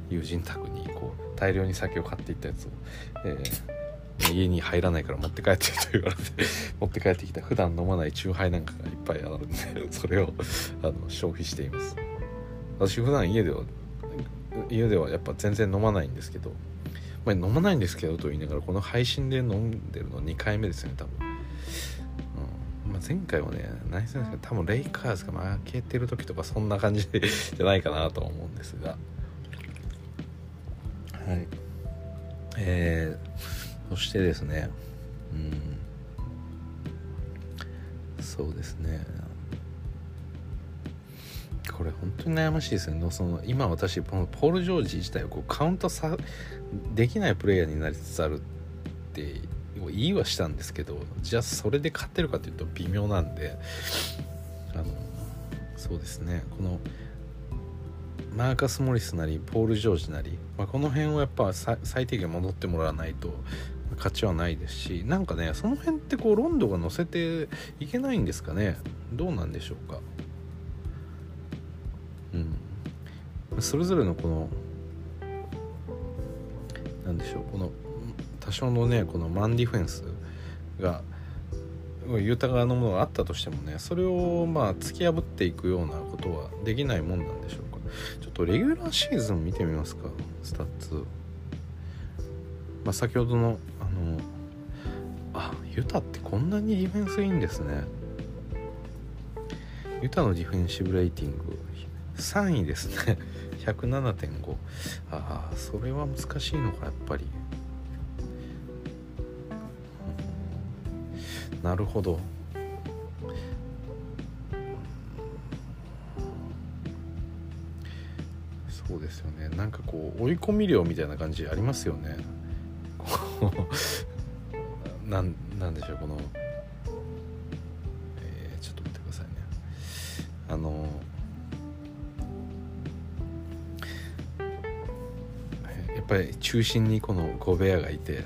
友人宅に行こう大量に酒を買っていったやつを、えー、家に入らないから持って帰ってと言われて (laughs) 持って帰ってきた。普段飲まないチューハイなんかがいっぱいあるんで (laughs) それをあの消費しています。私普段家では家ではやっぱ全然飲まないんですけど、まあ、飲まないんですけどと言いながらこの配信で飲んでるの2回目ですね多分、うん。ま、前回はね何せんですけど多分レイカーズが負けてる時とかそんな感じじゃないかなと思うんですが。はい。えー、そしてですねうん。そうですね。これ本当に悩ましいですね。その今私このポール・ジョージ自体をこうカウントさできないプレイヤーになりつつあるって言いはしたんですけどじゃあそれで勝ってるかというと微妙なんであのそうですね。このマーカス・モリスなりポール・ジョージなり、まあ、この辺をやっぱ最低限戻ってもらわないと価値はないですしなんかねその辺ってこうロンドが乗せていけないんですかね。どうなんでしょうか。うん。それぞれのこのなんでしょうこの多少のねこのマンディフェンスが豊かなものがあったとしてもねそれをまあ突き破っていくようなことはできないもんなんでしょう。ちょっとレギュラーシーズン見てみますかスタッツ。まあ先ほどのあのあユタってこんなにディフェンスいいんですね。ユタのディフェンシブレーティング。3位ですね。(laughs) 107.5ああそれは難しいのかやっぱり、うん、なるほど。なんかこう追い込み量みたいな感じありますよね。(laughs) なんなんでしょうこの、えー、ちょっと待ってくださいね。あのやっぱり中心にこのゴベアがいて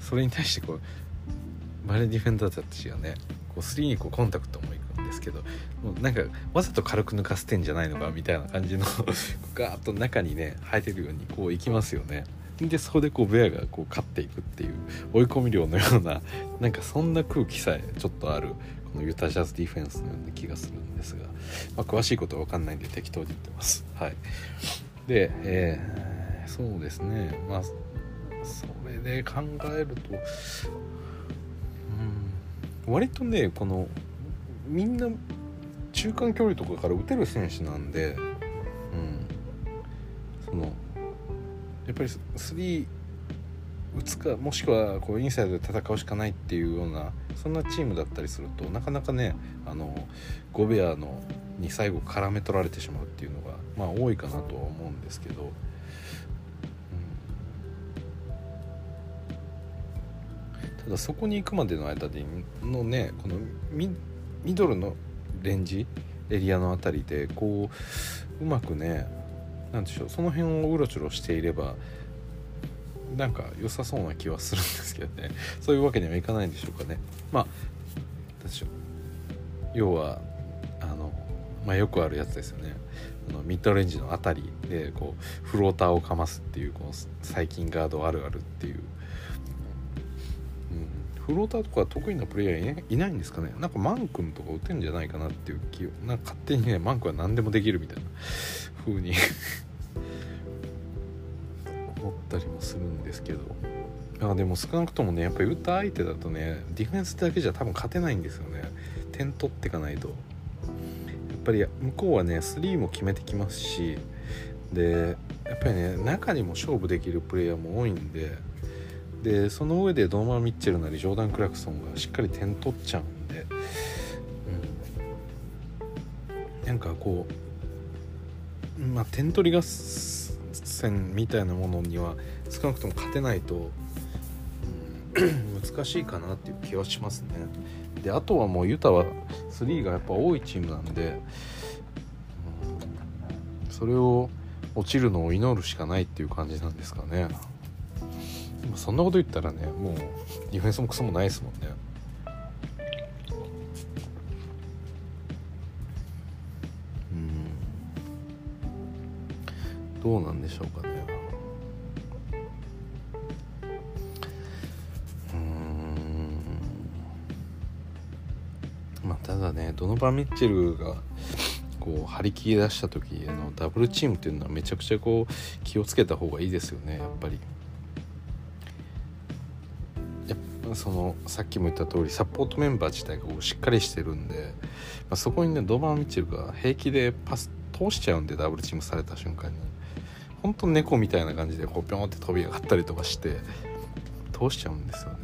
それに対してこうバレーディフェンダーたちがねこうスリーにこうコンタクトもいくんですけどもうなんかわざと軽く抜かせてんじゃないのかみたいな感じの (laughs) ガーッと中にね入れるようにこういきますよね。でそこでこうベアがこう勝っていくっていう追い込み量のような (laughs) なんかそんな空気さえちょっとあるこのユタジャズディフェンスのような気がするんですが、まあ、詳しいことは分かんないんで適当に言ってます。はい、で、えー、そうですねまあそれで考えると、うん、割とねこのみんな中間距離とかから打てる選手なんで、うん、そのやっぱり3打つかもしくはこうインサイドで戦うしかないっていうようなそんなチームだったりするとなかなかねあのゴベアのに最後絡め取られてしまうっていうのがまあ多いかなとは思うんですけど、うん、ただそこに行くまでの間でのねこのミミドルのレンジエリアの辺りでこううまくね何でしょうその辺をうろちょろしていればなんか良さそうな気はするんですけどね。(laughs) そういうわけにはいかないんでしょうかね。まあでしょう。要はあのまあよくあるやつですよね。あのミッドレンジの辺りでこうフローターをかますっていうこの最近ガードあるあるっていう、フローターとか得意なプレイヤーいないんですかね？なんかマン君とか打てんじゃないかなっていう気をなんか勝手にねマン君は何でもできるみたいな風に (laughs) 思ったりもするんですけど。あでも少なくともねやっぱり打った相手だとねディフェンスだけじゃ多分勝てないんですよね。点取っていかないと。やっぱり向こうはね3も決めてきますしでやっぱりね中にも勝負できるプレイヤーも多いんででその上でドーマー・ミッチェルなりジョーダン・クラクソンがしっかり点取っちゃうんで、うん、なんかこうまあ点取り合戦みたいなものには少なくとも勝てないと、うん、(coughs) 難しいかなっていう気はしますね。であとはもうユタは3がやっぱ多いチームなんで、うん、それを落ちるのを祈るしかないっていう感じなんですかね。そんなこと言ったらねもうディフェンスもクソもないですもんね。うん。どうなんでしょうかね。うん。まあただねドノバ・ミッチェルがこう張り切り出した時のダブルチームっていうのはめちゃくちゃこう気をつけた方がいいですよねやっぱり。そのさっきも言った通りサポートメンバー自体がこうしっかりしてるんで、まあ、そこにねドバン・ミッチェルが平気でパス通しちゃうんでダブルチームされた瞬間に本当猫みたいな感じでこうピョンって飛び上がったりとかして通しちゃうんですよね。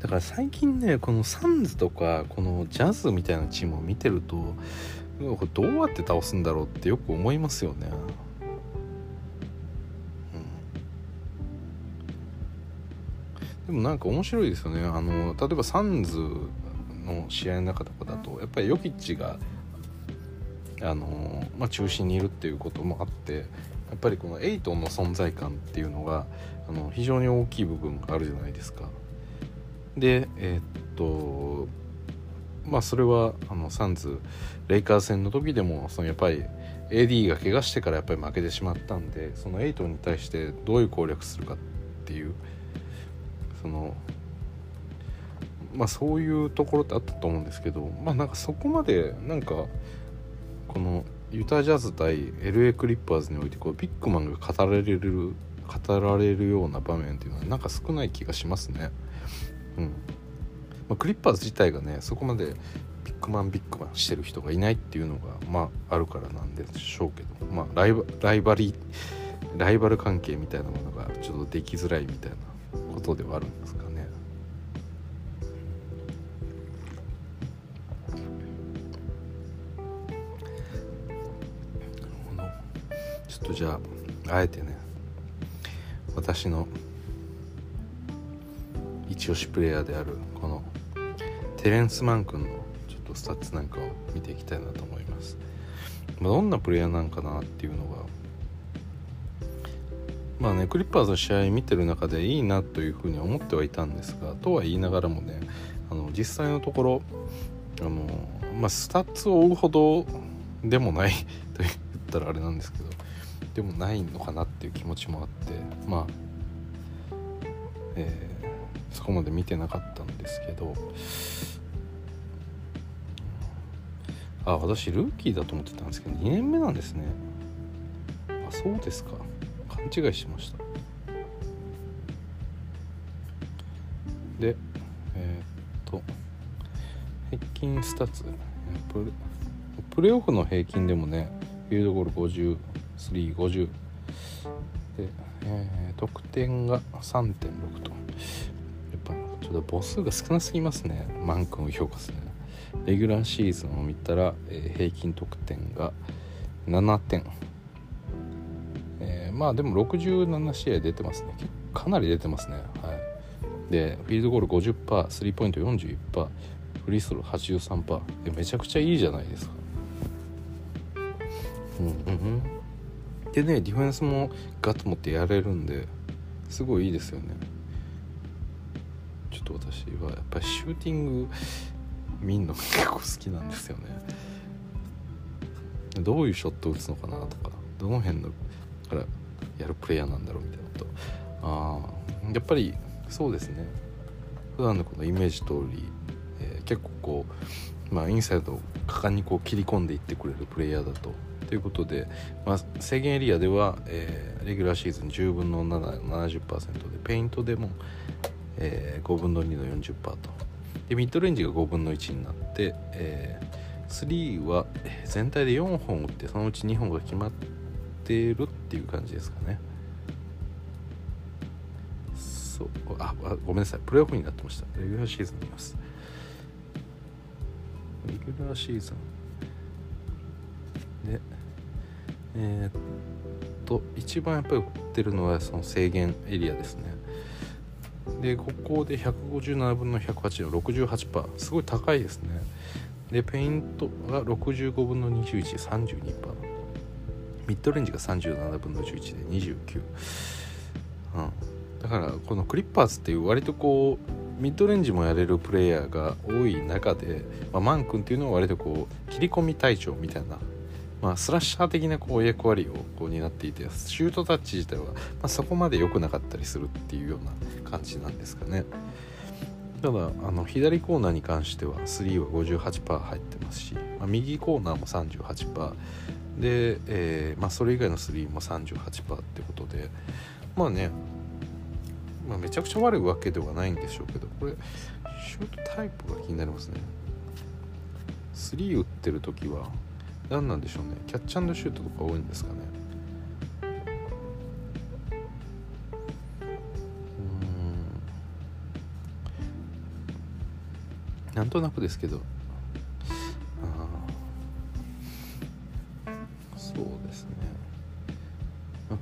だから最近ねこのサンズとかこのジャズみたいなチームを見てるとこれどうやって倒すんだろうってよく思いますよね。でもなんか面白いですよねあの例えばサンズの試合の中とかだとやっぱりヨキッチがあの、まあ、中心にいるっていうこともあってやっぱりこのエイトンの存在感っていうのがあの非常に大きい部分があるじゃないですか。でえー、っとまあそれはあのサンズレイカー戦の時でもそのやっぱり AD が怪我してからやっぱり負けてしまったんでそのエイトンに対してどういう攻略するかっていうそのまあそういうところってあったと思うんですけどまあなんかそこまでなんかこのユタジャズ対 LA クリッパーズにおいてこうビッグマンが語られる語られるような場面っていうのはなんか少ない気がしますね。うんまあ、クリッパーズ自体がねそこまでビッグマンビッグマンしてる人がいないっていうのがまああるからなんでしょうけどまあライバライバリライバル関係みたいなものがちょっとできづらいみたいなことではあるんですかね。ちょっとじゃああえてね私の一押しプレイヤーであるこのテレンス・マン君のちょっとスタッツなんかを見ていきたいなと思います、まあ、どんなプレイヤーなんかなっていうのがまあねクリッパーズの試合見てる中でいいなというふうに思ってはいたんですがとは言いながらもねあの実際のところあの、まあ、スタッツを追うほどでもない (laughs) と言ったらあれなんですけどでもないのかなっていう気持ちもあってまあえーそこまで見てなかったんですけどあ私ルーキーだと思ってたんですけど2年目なんですね。あそうですか。勘違いしました。でえー、っと平均スタッツプレプレーオフの平均でもねフィールドゴール5350で、えー、得点が3.6と。やっぱちょっと母数が少なすぎますね。マン君を評価する。レギュラーシーズンを見たら、えー、平均得点が7点、まあでも67試合出てますね。かなり出てますね。はい。でフィールドゴール50%スリーポイント41%フリースロー83%でめちゃくちゃいいじゃないですか。うんうんうん。でねディフェンスもガッと持ってやれるんですごいいいですよね。ちょっと私はやっぱりシューティング見んのが結構好きなんですよね。どういうショット打つのかなとかどの辺のからやるプレイヤーなんだろうみたいなこと。あやっぱりそうですね。普段のこのイメージ通り、えー、結構こうまあインサイドを果敢にこう切り込んでいってくれるプレイヤーだと。ということで、まあ、制限エリアでは、えー、レギュラーシーズン10分の7 70%でペイントでも、えー、5分の2の40%と。でミッドレンジが5分の1になって、えー、3は全体で4本打ってそのうち2本が決まっててるっていう感じですかね。そう。あごめんなさい。プレーオフになってました。レギュラーシーズンいます。レギュラーシーズン。でえー、っと一番やっぱり打ってるのはその制限エリアですね。でここで157分の108の68%すごい高いですね。でペイントが65分の2132%ミッドレンジが37分の11で29、うん、だからこのクリッパーズっていう割とこうミッドレンジもやれるプレイヤーが多い中で、まあ、マン君っていうのは割とこう切り込み隊長みたいなまあ、スラッシャー的なこう役割をこう担っていてシュートタッチ自体は、まあ、そこまで良くなかったりするっていうような感じなんですかね。ただあの左コーナーに関しては3は58%入ってますし、まあ、右コーナーも38%で、えーまあ、それ以外の3も38%ってことでまあね、まあ、めちゃくちゃ悪いわけではないんでしょうけどこれシュートタイプが気になりますね。3打ってる時は何なんでしょうね。キャッチャンドシュートとか多いんですかね。なんとなくですけど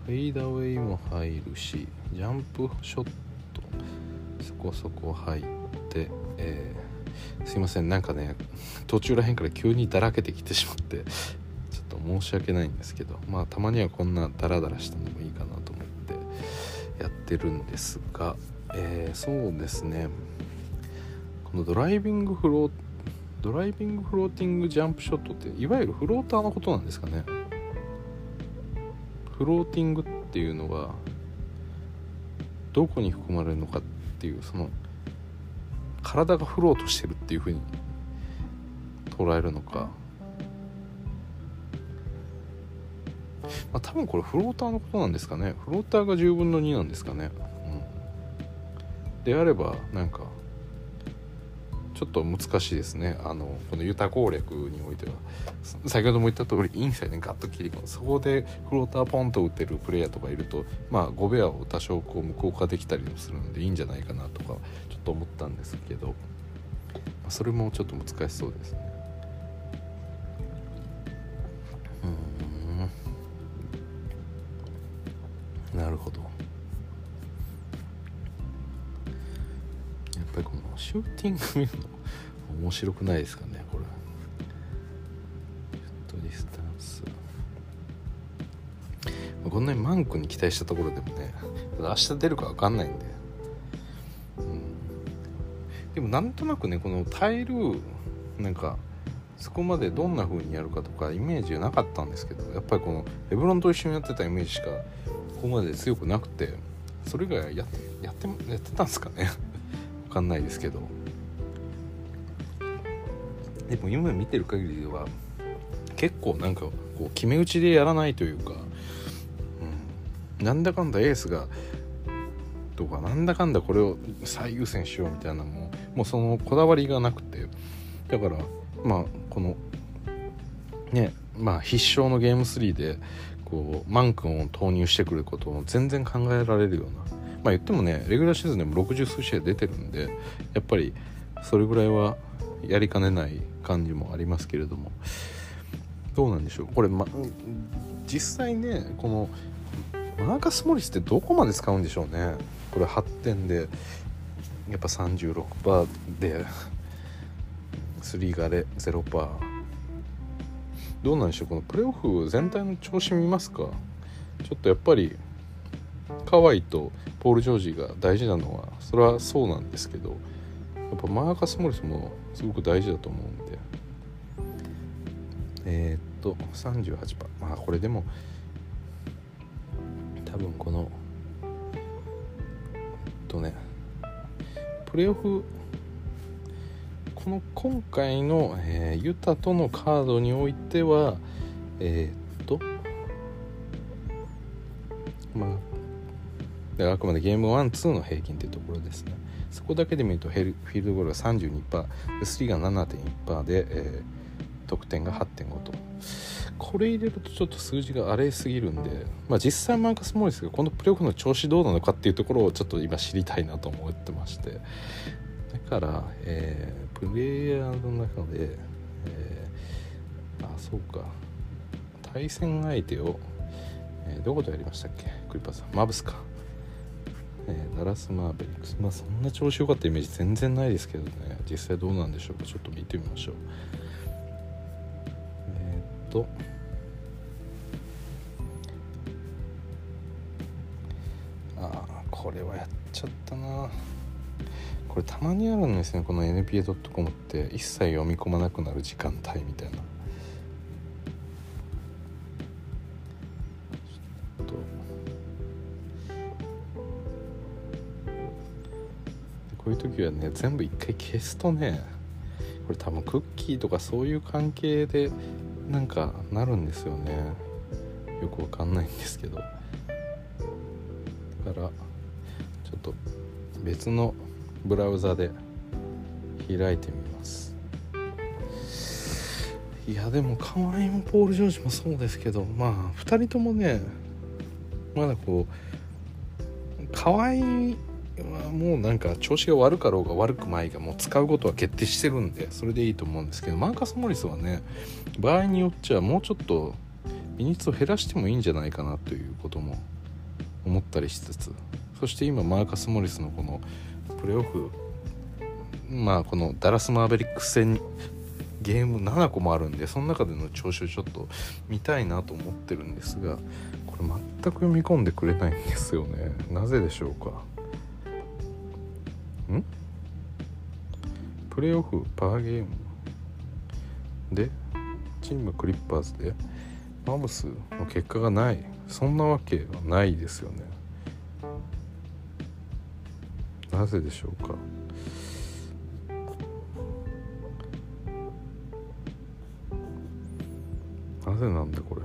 フェイダーウェイも入るしジャンプショットそこそこ入って、えー、すいませんなんかね途中らへんから急にだらけてきてしまってちょっと申し訳ないんですけどまあたまにはこんなダラダラしたのもいいかなと思ってやってるんですが、えー、そうですね。このドライビングフロードライビングフローティングジャンプショットっていわゆるフローターのことなんですかね。フローティングっていうのはどこに含まれるのかっていうその体がフロートしてるっていうふうに捉えるのか。まあ多分これフローターのことなんですかね。フローターが10分の2なんですかね、うん、であればなんかちょっと難しいですね。あのこのユタ攻略においては。先ほども言った通りインサイドにガッと切り込む。そこでフローターポンと打てるプレイヤーとかいるとまあ5部屋を多少こう無効化できたりもするのでいいんじゃないかなとかちょっと思ったんですけどそれもちょっと難しそうですね。シューティング見るの面白くないですかねこれ。シュットディスタンス。こんなにマンクに期待したところでもね明日出るか分かんないんで、うん、でもなんとなくねこのタイルなんかそこまでどんな風にやるかとかイメージがなかったんですけどやっぱりこのレブロンと一緒にやってたイメージしかここまで強くなくてそれがやってやってやってたんですかね。かんないですけど。でも今見てる限りでは結構なんかこう決め打ちでやらないというか、うん、なんだかんだエースがとかなんだかんだこれを最優先しようみたいなももうそのこだわりがなくて。だからまあこのねまあ必勝のゲーム3でこうマン君を投入してくることを全然考えられるようなまあ言ってもねレギュラーシーズンでも60数試合出てるんでやっぱりそれぐらいはやりかねない感じもありますけれども。どうなんでしょう？これ、ま、実際ねこのマーカス・モリスってどこまで使うんでしょうね？これ8点でやっぱ36%で3が0%どうなんでしょう？このプレーオフ全体の調子見ますか？ちょっとやっぱりカワイとポール・ジョージが大事なのはそれはそうなんですけどやっぱマーカス・モリスもすごく大事だと思うんで。えー、っと38番。まあこれでも多分このえっとねプレーオフこの今回の、えー、ユタとのカードにおいてはえー、っとまあであくまでゲーム12の平均というところですね。そこだけで見るとフィールドゴールが32%で3が7.1%で、えー、得点が8.5と。これ入れるとちょっと数字が荒れすぎるんで、まあ、実際マーカス・モーリスがこのプレーオフの調子どうなのかっていうところをちょっと今知りたいなと思ってまして。だから、えー、プレイヤーの中で、えー、あそうか。対戦相手を、えー、どことやりましたっけ？クリパーさん。マブスか。えー、ダラス・マーベリックス。まあそんな調子良かったイメージ全然ないですけどね。実際どうなんでしょうか。ちょっと見てみましょう。えー、っと。ああこれはやっちゃったな。これたまにあるんですね。この NPA.com って一切読み込まなくなる時間帯みたいな。ういう時はね全部一回消すとねこれ多分クッキーとかそういう関係でなんかなるんですよね。よくわかんないんですけど。だからちょっと別のブラウザで開いてみます。いやでも河合もポール・ジョージもそうですけどまあ2人ともねまだこう河合もうなんか調子が悪かろうが悪くまいがもう使うことは決定してるんでそれでいいと思うんですけどマーカス・モリスはね場合によっちゃもうちょっとミニツを減らしてもいいんじゃないかなということも思ったりしつつそして今マーカス・モリスのこのプレーオフまあこのダラス・マーベリックス戦ゲーム7個もあるんでその中での調子をちょっと見たいなと思ってるんですがこれ全く読み込んでくれないんですよね。なぜでしょうか？プレーオフパーゲーム？でチームクリッパーズでマブスの結果がない。そんなわけはないですよね。なぜでしょうか？なぜなんだこれ？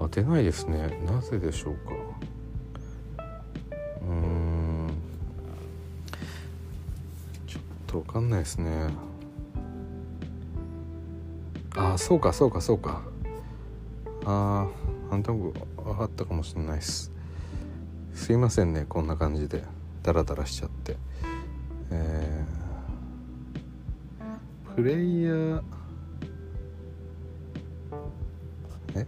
あ出ないですね。なぜでしょうか？とわかんないですね。ああそうかそうかそうか。ああなんとなく分かったかもしれないです。すいませんねこんな感じで。ダラダラしちゃって。えー、プレイヤー。え？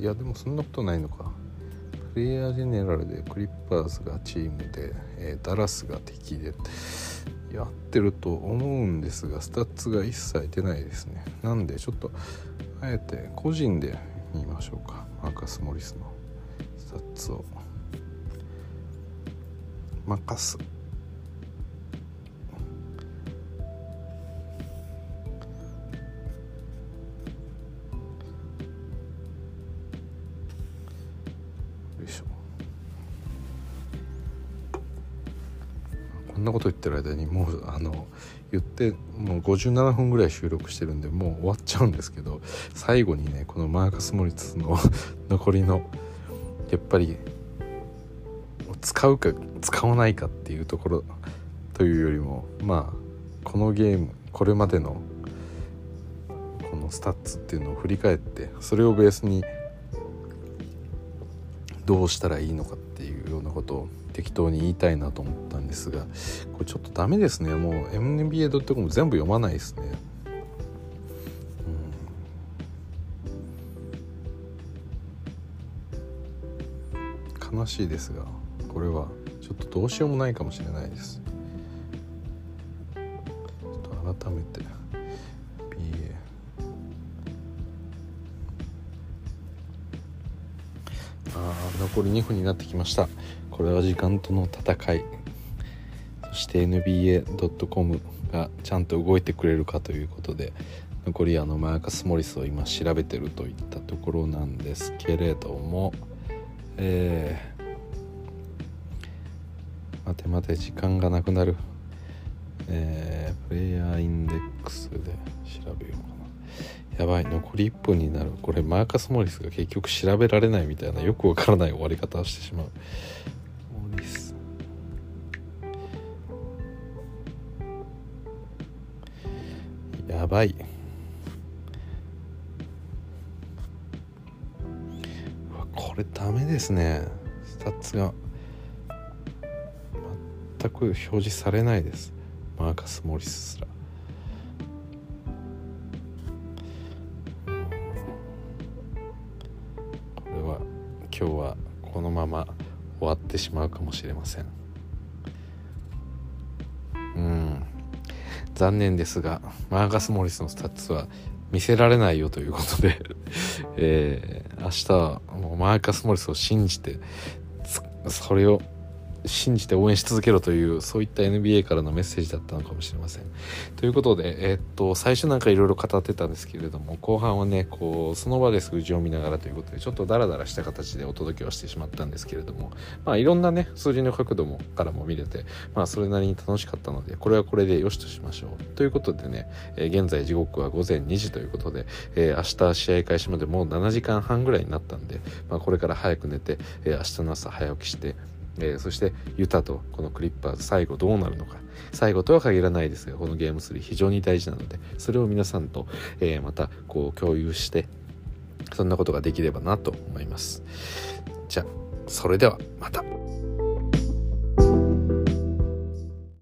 いやでもそんなことないのか。プレイヤージェネラルでクリッパーズがチームで、えー、ダラスが敵で。やってると思うんですがスタッツが一切出ないですね。なんでちょっとあえて個人で見ましょうか。マーカス・モリスのスタッツを。任すなこと言ってる間にもうあの言ってもう57分ぐらい収録してるんでもう終わっちゃうんですけど最後にねこのマーカス・モリスの (laughs) 残りのやっぱり使うか使わないかっていうところというよりもまあこのゲームこれまでのこのスタッツっていうのを振り返ってそれをベースにどうしたらいいのかっていうようなことを適当に言いたいなと思ったんですがこれちょっとダメですね。もう NBA.com 全部読まないですね。うん。悲しいですがこれはちょっとどうしようもないかもしれないです。ちょっと改めて BA あ残り2分になってきました。これは時間との戦い。そして NBA.com がちゃんと動いてくれるかということで残りあのマーカス・モリスを今調べてるといったところなんですけれども。えー、待て待て時間がなくなる。えー、プレイヤーインデックスで調べようかな。やばい残り1分になる。これマーカス・モリスが結局調べられないみたいなよくわからない終わり方をしてしまう。やばい。これダメですね。スタッツが。全く表示されないです。マーカス・モリスすら。これは今日はこのまま終わってしまうかもしれません。残念ですがマーカス・モリスのスタッツは見せられないよということで (laughs) えー、明日はもうマーカス・モリスを信じてそれを信じて応援し続けろというそういった NBA からのメッセージだったのかもしれません。ということで、えー、っと最初なんかいろいろ語ってたんですけれども後半はねこうその場で数字を見ながらということでちょっとダラダラした形でお届けをしてしまったんですけれどもまあいろんなね数字の角度もからも見れてまあそれなりに楽しかったのでこれはこれでよしとしましょう。ということでね、えー、現在時刻は午前2時ということで、えー、明日試合開始までもう7時間半ぐらいになったんで、まあ、これから早く寝て、えー、明日の朝早起きしてえー、そしてユタとこのクリッパーズ最後どうなるのか最後とは限らないですがこのゲーム3非常に大事なのでそれを皆さんと、えー、またこう共有してそんなことができればなと思いますじゃあそれではまた。